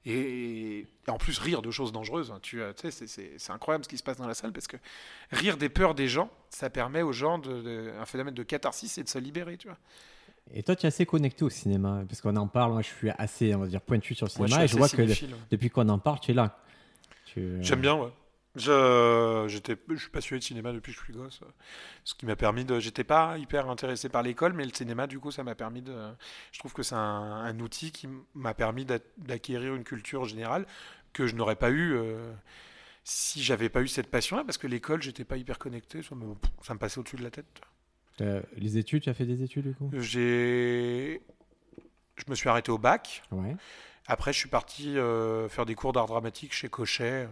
Et, et en plus, rire de choses dangereuses, hein, tu, euh, tu sais, c'est- incroyable ce qui se passe dans la salle parce que rire des peurs des gens, ça permet aux gens de, de- un phénomène de catharsis et de se libérer, tu vois. Et toi, tu es assez connecté au cinéma, parce qu'on en parle. Moi, je suis assez, on va dire, pointu sur le cinéma, et je vois que depuis qu'on en parle, tu es là. Tu- J'aime bien, ouais. Je, j'étais, je suis passionné de cinéma depuis que je suis gosse. Ce qui m'a permis de. J'étais pas hyper intéressé par l'école, mais le cinéma, du coup, ça m'a permis de. Je trouve que c'est un, un outil qui m'a permis d'a- d'acquérir une culture générale que je n'aurais pas eu euh, si j'avais pas eu cette passion-là, parce que l'école, j'étais pas hyper connecté, ça me, ça me passait au-dessus de la tête. Euh, les études, tu as fait des études, du coup? J'ai. Je me suis arrêté au bac. Ouais. Après, je suis parti euh, faire des cours d'art dramatique chez Cochet.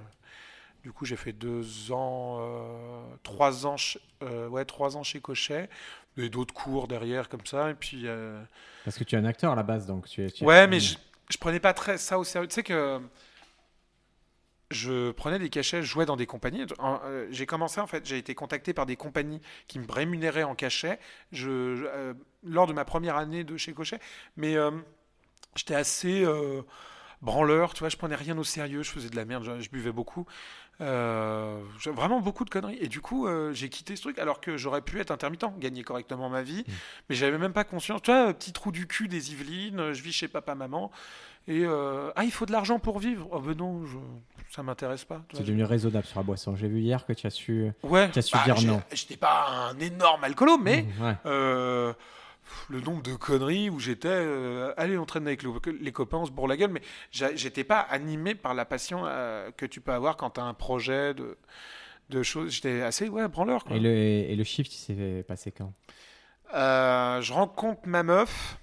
Du coup, j'ai fait deux ans, euh, trois ans, euh, ouais, trois ans chez Cochet, et d'autres cours derrière comme ça. Et puis, euh, Parce que tu es un acteur à la base, donc tu es. tu es- ouais, mais je, je prenais pas très ça au sérieux. Tu sais que je prenais des cachets, je jouais dans des compagnies. J'ai commencé en fait, j'ai été contacté par des compagnies qui me rémunéraient en cachet. Je, je- lors de ma première année de chez Cochet, mais j'étais assez branleur, tu vois, je prenais rien au sérieux, je faisais de la merde, je, je buvais beaucoup, euh, vraiment beaucoup de conneries. Et du coup, euh, j'ai quitté ce truc alors que j'aurais pu être intermittent, gagner correctement ma vie, mais j'avais même pas conscience. Tu vois, petit trou du cul des Yvelines, euh, je vis chez papa, maman. Et euh, ah, il faut de l'argent pour vivre. Oh ben non, je, ça m'intéresse pas. C'est devenu raisonnable sur la boisson. J'ai vu hier que tu as su. Ouais, Tu as su bah, dire non. J'étais pas un énorme alcoolo, mais Mmh, ouais. Le nombre de conneries où j'étais, euh, allez, on traîne avec le- les copains, on se bourre la gueule, mais j'étais pas animé par la passion euh, que tu peux avoir quand tu as un projet de, de choses. J'étais assez, ouais, branleur. Quoi. Et le, et le shift, il s'est passé quand? Euh, je rencontre ma meuf,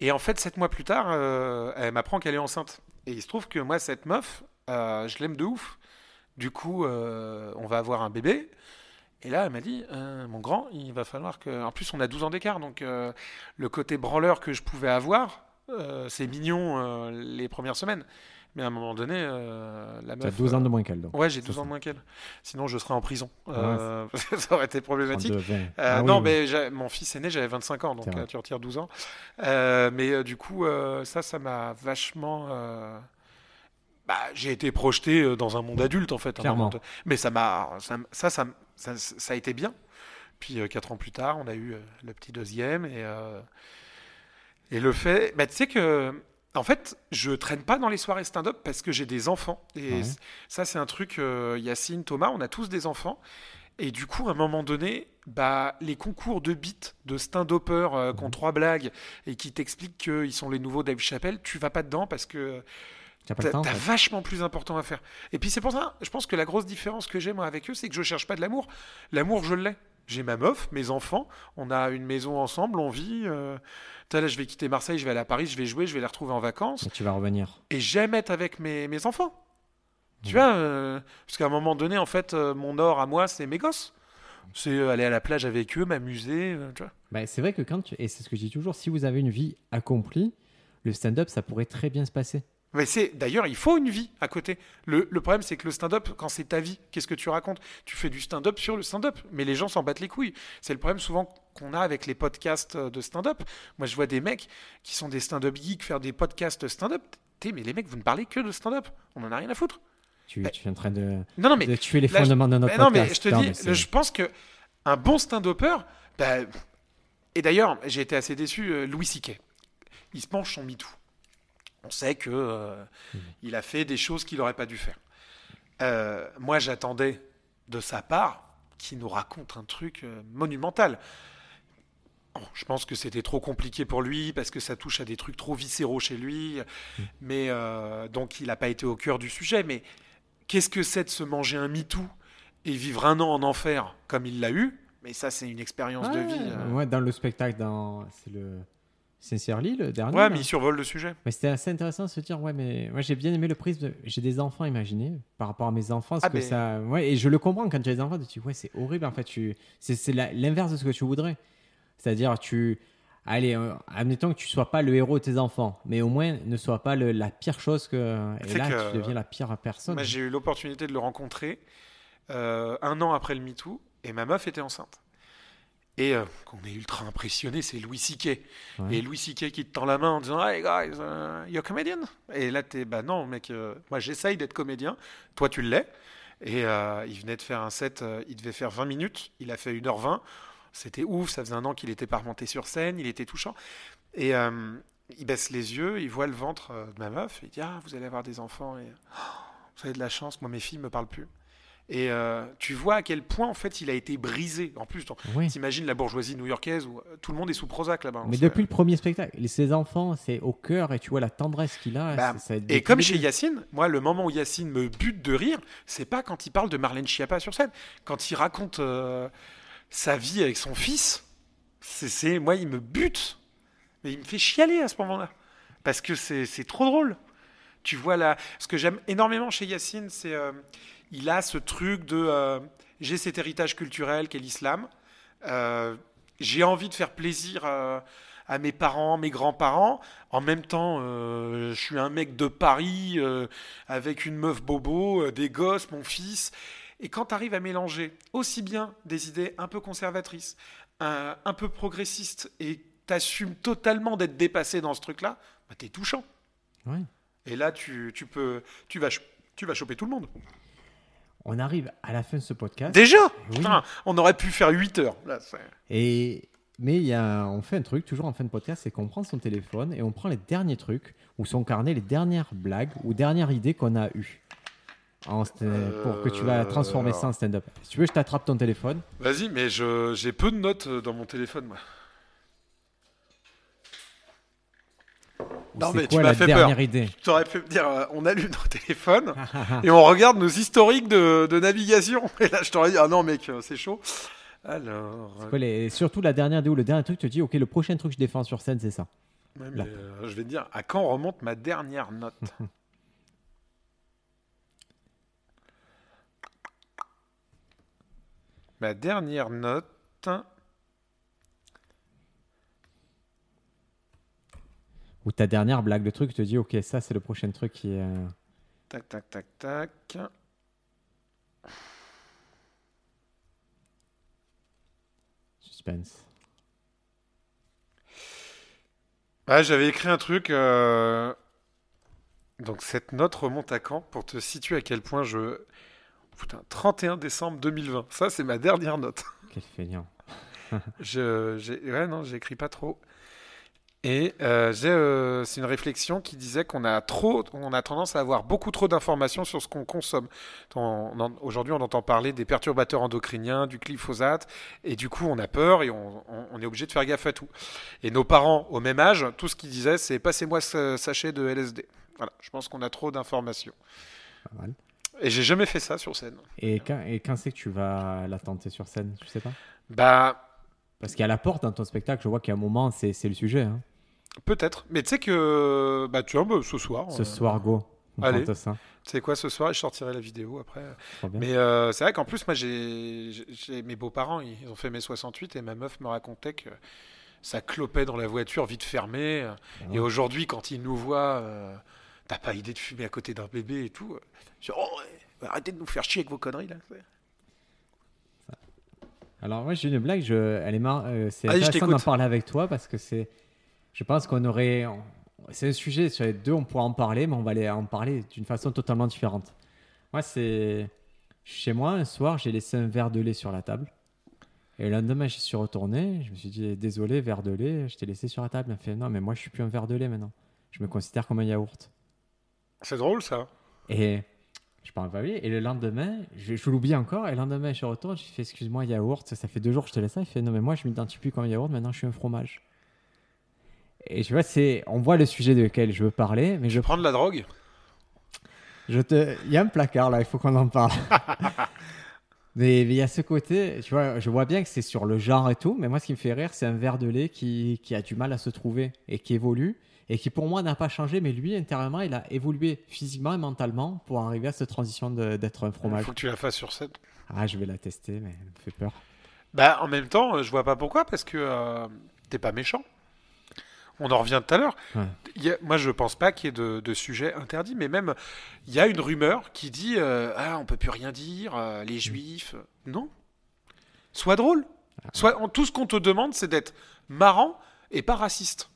et en fait, sept mois plus tard, euh, elle m'apprend qu'elle est enceinte. Et il se trouve que moi, cette meuf, je l'aime de ouf. Du coup, on va avoir un bébé. Et là, elle m'a dit, euh, mon grand, il va falloir que... En plus, on a 12 ans d'écart, donc euh, le côté branleur que je pouvais avoir, euh, c'est mignon les premières semaines. Mais à un moment donné, la Tu as meuf... 12 ans de moins qu'elle, donc. Ouais, j'ai C'est 12 ans de moins qu'elle. Sinon, je serais en prison. Euh, ça aurait été problématique. 32, 20. Ah oui, non, oui. mais mon fils aîné, j'avais 25 ans, donc tu retires 12 ans. Mais du coup, ça, ça m'a vachement. Bah, j'ai été projeté dans un monde adulte, en fait. Clairement. Mais ça m'a, ça, ça, ça, a été bien. Puis euh, quatre ans plus tard, on a eu euh, le petit deuxième et euh, et le fait, bah, tu sais que. En fait, je traîne pas dans les soirées stand-up parce que j'ai des enfants. Et ça, c'est un truc, euh, Yacine, Thomas, on a tous des enfants. Et du coup, à un moment donné, bah, les concours de beats de stand-upper euh, qui ont trois blagues et qui t'expliquent qu'ils sont les nouveaux Dave Chappelle, tu vas pas dedans parce que T'as vachement plus important à faire. Et puis c'est pour ça, je pense que la grosse différence que j'ai moi avec eux, c'est que je cherche pas de l'amour. L'amour, je l'ai. J'ai ma meuf, mes enfants, on a une maison ensemble, on vit. euh, là, je vais quitter Marseille, je vais aller à Paris, je vais jouer, je vais les retrouver en vacances. Et tu vas revenir. Et j'aime être avec mes, mes enfants. Tu Ouais. vois, euh, parce qu'à un moment donné, en fait, euh, mon or à moi, c'est mes gosses. C'est euh, aller à la plage avec eux, m'amuser, euh, tu vois. Bah, c'est vrai que quand tu... Et c'est ce que je dis toujours, si vous avez une vie accomplie, le stand-up, ça pourrait très bien se passer. Mais c'est d'ailleurs, il faut une vie à côté. Le, le problème, c'est que le stand-up, quand c'est ta vie, qu'est-ce que tu racontes? Tu fais du stand-up sur le stand-up, mais les gens s'en battent les couilles. C'est le problème souvent qu'on a avec les podcasts euh, de stand-up. Moi, je vois des mecs qui sont des stand-up geeks faire des podcasts stand-up. T'es, mais les mecs, vous ne parlez que de stand-up. On en a rien à foutre. Tu, Bah, tu es en train de, Non, non, mais de tuer les là, fondements de notre Mais non, mais podcast. je te Non, dis, mais je pense que un bon stand-upper, bah, et d'ailleurs, j'ai été assez déçu, euh, Louis C.K. Il se penche son MeToo. On sait que euh, Mhm. il a fait des choses qu'il n'aurait pas dû faire. Euh, moi, j'attendais de sa part qu'il nous raconte un truc euh, monumental. Bon, je pense que c'était trop compliqué pour lui parce que ça touche à des trucs trop viscéraux chez lui. Mhm. Mais euh, donc, il n'a pas été au cœur du sujet. Mais qu'est-ce que c'est de se manger un MeToo et vivre un an en enfer comme il l'a eu? Mais ça, c'est une expérience de vie. euh. ouais, dans le spectacle, dans... c'est le Sincerely, le dernier. Ouais, mais il survole le sujet. Mais c'était assez intéressant de se dire, ouais, mais moi j'ai bien aimé le prisme. de- J'ai des enfants, imaginez, par rapport à mes enfants. ce Ah, que mais- ça... ouais, et je le comprends quand tu as des enfants, tu te dis, ouais, c'est horrible en fait. Tu... C'est l'inverse de ce que tu voudrais. C'est-à-dire, tu. Allez, euh, admettons que tu sois pas le héros de tes enfants, mais au moins ne sois pas le- la pire chose que. Et là, que- tu deviens la pire personne. J'ai eu l'opportunité de le rencontrer euh, un an après le MeToo et ma meuf était enceinte. Et euh, qu'on est ultra impressionné, c'est Louis C.K. Ouais. Et Louis C.K. qui te tend la main en disant Hey guys, uh, you're comedian? Et là, t'es Bah non, mec, euh, moi j'essaye d'être comédien. Toi, tu l'es. Et euh, il venait de faire un set, il devait faire 20 minutes. Il a fait 1h20. C'était ouf, ça faisait un an qu'il était pas remonté sur scène, il était touchant. Et il baisse les yeux, il voit le ventre de ma meuf, et il dit Ah, vous allez avoir des enfants, et oh, vous avez de la chance, moi mes filles me parlent plus. Et euh, tu vois à quel point en fait il a été brisé. En plus, Oui. t'imagines la bourgeoisie new-yorkaise où euh, tout le monde est sous Prozac là-bas. Mais C'est- depuis le premier spectacle, ses enfants, c'est au cœur et tu vois la tendresse qu'il a. Bah, ça Et comme chez. Yacine, moi, le moment où Yacine me bute de rire, c'est pas quand il parle de Marlène Schiappa sur scène. Quand il raconte euh, sa vie avec son fils, c'est, moi, il me bute. Mais il me fait chialer à ce moment-là. Parce que c'est, c'est trop drôle. Tu vois là, ce que j'aime énormément chez Yacine, c'est euh, il a ce truc de euh, j'ai cet héritage culturel qu'est l'islam. Euh, j'ai envie de faire plaisir euh, à mes parents, mes grands-parents. En même temps, euh, je suis un mec de Paris euh, avec une meuf bobo, euh, des gosses, mon fils. Et quand tu arrives à mélanger aussi bien des idées un peu conservatrices, un, un peu progressistes, et t'assumes totalement d'être dépassé dans ce truc-là, bah, t'es touchant. Ouais. Et là, tu, tu peux, tu vas, tu vas choper tout le monde. On arrive à la fin de ce podcast. Déjà Oui. Putain, On aurait pu faire 8 heures. Là, Et mais y a, on fait un truc toujours en fin de podcast, c'est qu'on prend son téléphone et on prend les derniers trucs ou son carnet, les dernières blagues ou dernières idées qu'on a eues. En pour que tu vas transformer ça en stand-up. Si tu veux, je t'attrape ton téléphone. Vas-y, mais je- j'ai peu de notes euh, dans mon téléphone, moi. Non, mais tu m'as fait peur. idée? Tu aurais pu me dire, euh, on allume nos téléphones et on regarde nos historiques de, de navigation. Et là, je t'aurais dit, ah non, mec, euh, c'est chaud. Alors, C'est quoi les- Surtout la dernière idée ou le dernier truc, tu te dis, ok, le prochain truc que je défends sur scène, c'est ça. ouais, mais, là. euh, je vais te dire, à quand remonte ma dernière note? Ma dernière note. Ou ta dernière blague, le truc, tu te dis, ok, ça, c'est le prochain truc qui est. euh, Tac, tac, tac, tac. suspense. Ah, j'avais écrit un truc. euh, Donc, cette note remonte à quand Pour te situer à quel point je. Putain, 31 décembre 2020. Ça, c'est ma dernière note. Quel feignant. Je, j'ai... Ouais, non, j'écris pas trop. Et euh, euh, c'est une réflexion qui disait qu'on a trop, on a tendance à avoir beaucoup trop d'informations sur ce qu'on consomme. Aujourd'hui, on entend parler des perturbateurs endocriniens, du glyphosate, et du coup, on a peur et on, on- on est obligé de faire gaffe à tout. Et nos parents, au même âge, tout ce qu'ils disaient, c'est passez-moi ce sachet de LSD. Voilà, je pense qu'on a trop d'informations. Pas mal. Et j'ai jamais fait ça sur scène. Et quand, et quand c'est que tu vas la tenter sur scène Tu sais pas? Bah, Parce a la porte dans ton spectacle, je vois a un moment, c'est c'est le sujet. hein. Peut-être. Mais tu sais que, bah, tu vois, bah, ce soir. Ce euh, soir, go. On allez. Tu sais quoi, ce soir, je sortirai la vidéo après. Mais euh, c'est vrai qu'en plus, moi, j'ai mes beaux-parents, ils ont fait mai 68 et ma meuf me racontait que ça clopait dans la voiture vite fermée. Et aujourd'hui, quand ils nous voient, euh, t'as pas idée de fumer à côté d'un bébé et tout. Je dis, oh, arrêtez de nous faire chier avec vos conneries là. Alors, moi, j'ai une blague. Je... Elle est mar... c'est Allez, intéressant d'en parler avec toi parce que c'est. Je pense qu'on aurait. C'est un sujet sur les deux, on pourra en parler, mais on va aller en parler d'une façon totalement différente. Moi, c'est. Chez moi, un soir, j'ai laissé un verre de lait sur la table. Et le lendemain, j'y suis retourné. Je me suis dit, désolé, verre de lait, je t'ai laissé sur la table. Elle me fait, non, mais moi, je suis plus un verre de lait maintenant. Je me considère comme un yaourt. C'est drôle ça. Et je parle pas lui. Et le lendemain, je, je l'oublie encore. Et le lendemain, je retourne. Je fais excuse-moi, yaourt. Ça fait deux jours que je te laisse ça. Il fait non, mais moi, je m'identifie plus comme un yaourt. Maintenant, je suis un fromage. Et tu vois, c'est, on voit le sujet de lequel je veux parler, mais je, Prendre la drogue? Je te, il y a un placard là. Il faut qu'on en parle. mais il y a ce côté, tu vois, je vois bien que c'est sur le genre et tout. Mais moi, ce qui me fait rire, c'est un verre de lait qui, qui a du mal à se trouver et qui évolue. Et qui pour moi n'a pas changé, mais lui intérieurement il a évolué physiquement et mentalement pour arriver à cette transition de- d'être un Il fromage. faut que tu la fasses sur scène. Ah, je vais la tester, mais elle me fait peur. Bah, en même temps, je vois pas pourquoi, parce que euh, t'es pas méchant. On en revient tout à l'heure. Ouais. Moi, je pense pas qu'il y ait de, de sujet interdit, mais même, il y a une rumeur qui dit euh, Ah, on peut plus rien dire, euh, les juifs. Non. Sois drôle. Sois, en- tout ce qu'on te demande, c'est d'être marrant et pas raciste.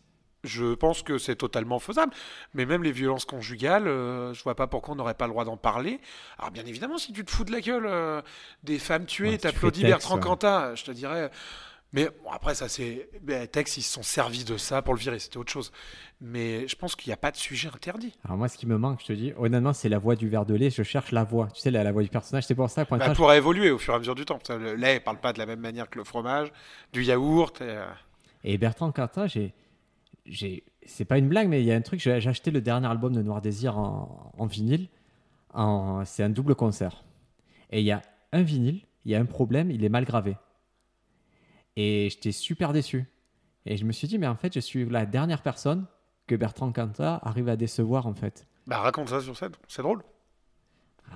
Je pense que c'est totalement faisable. Mais même les violences conjugales, euh, je vois pas pourquoi on n'aurait pas le droit d'en parler. Alors, bien évidemment, si tu te fous de la gueule euh, des femmes tuées, Ouais, si tu t'applaudis Bertrand ouais. Je te dirais. Mais bon, après, ça, c'est. Ben, Tex, ils se sont servis de ça pour le virer, c'était autre chose. Mais je pense qu'il n'y a pas de sujet interdit. Alors moi, ce qui me manque, je te dis, honnêtement, c'est la voix du verre de lait. Je cherche la voix. Tu sais, la, la voix du personnage. C'est pour ça, de Bah, pourra évoluer au fur et à mesure du temps. Le lait parle pas de la même manière que le fromage, du yaourt. et, euh, Et Bertrand Cantat, j'ai, j'ai, c'est pas une blague, mais il y a un truc. J'ai, j'ai acheté le dernier album de Noir Désir en, en vinyle. En, c'est un double concert. Et il y a un vinyle, il y a un problème, il est mal gravé. Et j'étais super déçu. Et je me suis dit, mais en fait, je suis la dernière personne que Bertrand Cantat arrive à décevoir, en fait. Bah, raconte ça sur scène, c'est drôle. Ah,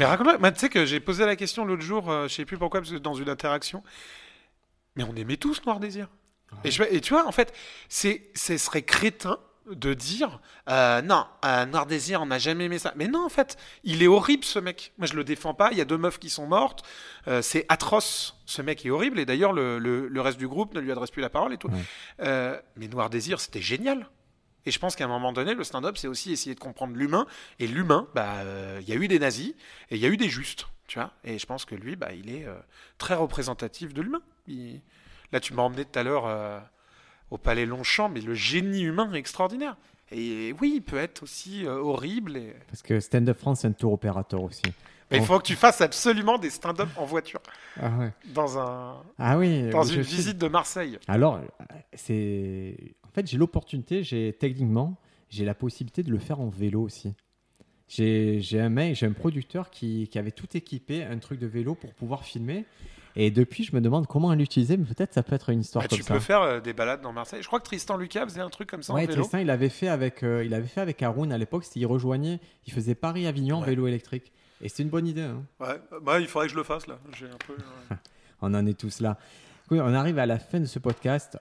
Mais raconte-moi, Moi, tu sais que j'ai posé la question l'autre jour, euh, je sais plus pourquoi, parce que dans une interaction. Mais on aimait tous Noir Désir. Et, je, et tu vois, en fait, c'est, ce serait crétin de dire euh, non, euh, Noir Désir, on n'a jamais aimé ça. Mais non, en fait, il est horrible ce mec. Moi, je le défends pas. Il y a deux meufs qui sont mortes. Euh, c'est atroce. Ce mec est horrible. Et d'ailleurs, le, le- le reste du groupe ne lui adresse plus la parole et tout. Mais Noir Désir, c'était génial. Et je pense qu'à un moment donné, le stand-up, c'est aussi essayer de comprendre l'humain. Et l'humain, bah, il y a eu des nazis et il y a eu des justes, tu vois. Et je pense que lui, bah, il est très représentatif de l'humain. Il- Là, tu m'as emmené tout à l'heure au Palais Longchamp, mais le génie humain est extraordinaire. Et oui, il peut être aussi euh, horrible. Et... Parce que Stand Up France, c'est un tour opérateur aussi. Mais il faut que tu fasses absolument des stand-up en voiture, Ah ouais. dans, un, Ah oui. dans une visite de Marseille. Alors, c'est. En fait, j'ai l'opportunité, j'ai techniquement, j'ai la possibilité de le faire en vélo aussi. J'ai j'ai un mec, j'ai un producteur qui, qui avait tout équipé, un truc de vélo pour pouvoir filmer. Et depuis, je me demande comment l'utiliser, mais peut-être ça peut être une histoire Bah, comme tu ça. peux faire euh, des balades dans Marseille. Je crois que Tristan Lucas faisait un truc comme ça en Ouais, vélo. Tristan, il avait fait avec, euh, il avait fait avec Haroun à l'époque. c'était- Il rejoignait, il faisait Paris-Avignon en Ouais. vélo électrique. Et c'était une bonne idée. hein. Ouais, bah, il faudrait que je le fasse là. J'ai un peu. On en est tous là. Écoute, on arrive à la fin de ce podcast.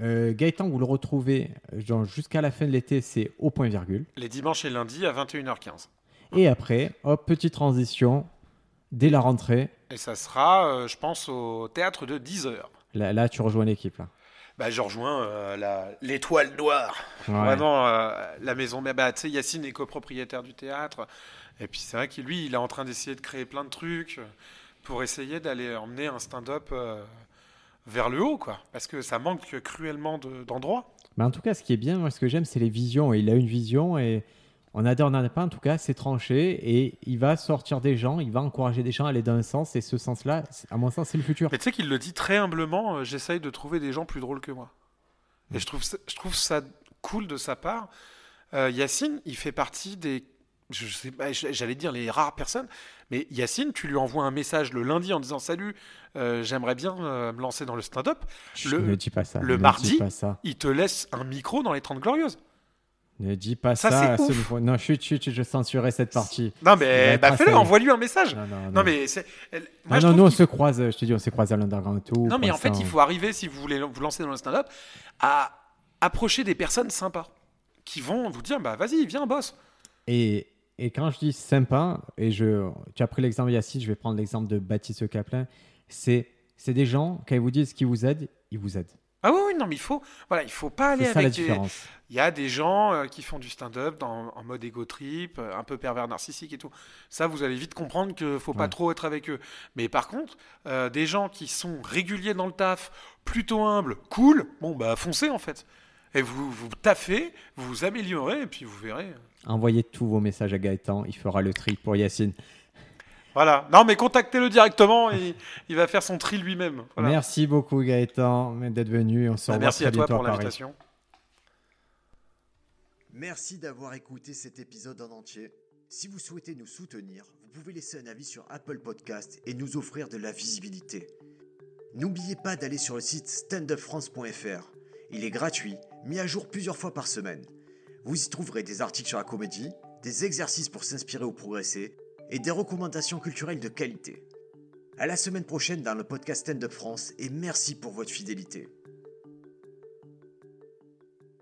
Euh, Gaëtan, vous le retrouvez euh, jusqu'à la fin de l'été, c'est au point virgule. Les dimanches et lundis à 21h15. Et après, hop, petite transition. Dès la rentrée, Et ça sera, euh, je pense, au théâtre de 10h. là, là, tu rejoins l'équipe. Là. Bah, je rejoins euh, l'étoile noire. Ouais. Vraiment, euh, la maison. Mais bah, tu sais, Yacine est copropriétaire du théâtre. Et puis c'est vrai qu'il lui, il est en train d'essayer de créer plein de trucs pour essayer d'aller emmener un stand-up vers le haut, quoi. Parce que ça manque cruellement de- d'endroits. Mais en tout cas, ce qui est bien, moi, ce que j'aime, c'est les visions. Il a une vision et on a on n'en a pas. En tout cas, c'est tranché et il va sortir des gens, il va encourager des gens à aller dans un sens. Et ce sens-là, à mon sens, c'est le futur. Mais tu sais qu'il le dit très humblement, euh, j'essaye de trouver des gens plus drôles que moi. Et je trouve ça, je trouve ça cool de sa part. Euh, Yacine, il fait partie des... Je sais pas, j'allais dire les rares personnes, mais Yacine, tu lui envoies un message le lundi en disant Salut, euh, j'aimerais bien euh, me lancer dans le stand-up. Le- ne dis pas ça. le mardi, pas ça. Il te laisse un micro dans les 30 Glorieuses. Ne dis pas Ça, à ce. Non, chut, chut, chut, je censurerai cette partie. Non, mais bah, fais-le, envoie-lui un message. Non, non, non. Non, mais c'est. moi, Ah non, trouve nous, on se croise, je te dis, on se croise à l'underground et tout. Non, mais en fait, il faut arriver, si vous voulez vous lancer dans le stand-up, à approcher des personnes sympas qui vont vous dire bah vas-y, viens, boss. Et, et quand je dis sympa, et je, tu as pris l'exemple Yacine, je vais prendre l'exemple de Baptiste Caplin, c'est c'est des gens, quand ils vous disent qu'ils vous aident, ils vous aident. Ah oui, oui, non, mais il faut, voilà, il faut pas aller ça avec. des-. Il y a des gens euh, qui font du stand-up en mode ego trip, euh, un peu pervers narcissique et tout. Ça, vous allez vite comprendre qu'il faut pas trop être avec eux. Mais par contre, euh, des gens qui sont réguliers dans le taf, plutôt humbles, cool, bon bah foncez en fait. Et vous vous taffez, vous vous améliorez et puis vous verrez. Envoyez tous vos messages à Gaëtan, il fera le tri pour Yacine. Voilà. Non, mais contactez-le directement et il va faire son tri lui-même. Voilà. Merci beaucoup Gaëtan d'être venu. On se Bah, revoit merci très à toi bientôt pour l'invitation. Merci d'avoir écouté cet épisode en entier. Si vous souhaitez nous soutenir, vous pouvez laisser un avis sur Apple Podcast et nous offrir de la visibilité. N'oubliez pas d'aller sur le site standupfrance.fr. Il est gratuit, mis à jour plusieurs fois par semaine. Vous y trouverez des articles sur la comédie, des exercices pour s'inspirer ou progresser, et des recommandations culturelles de qualité. À la semaine prochaine dans le podcast Stand Up France et merci pour votre fidélité.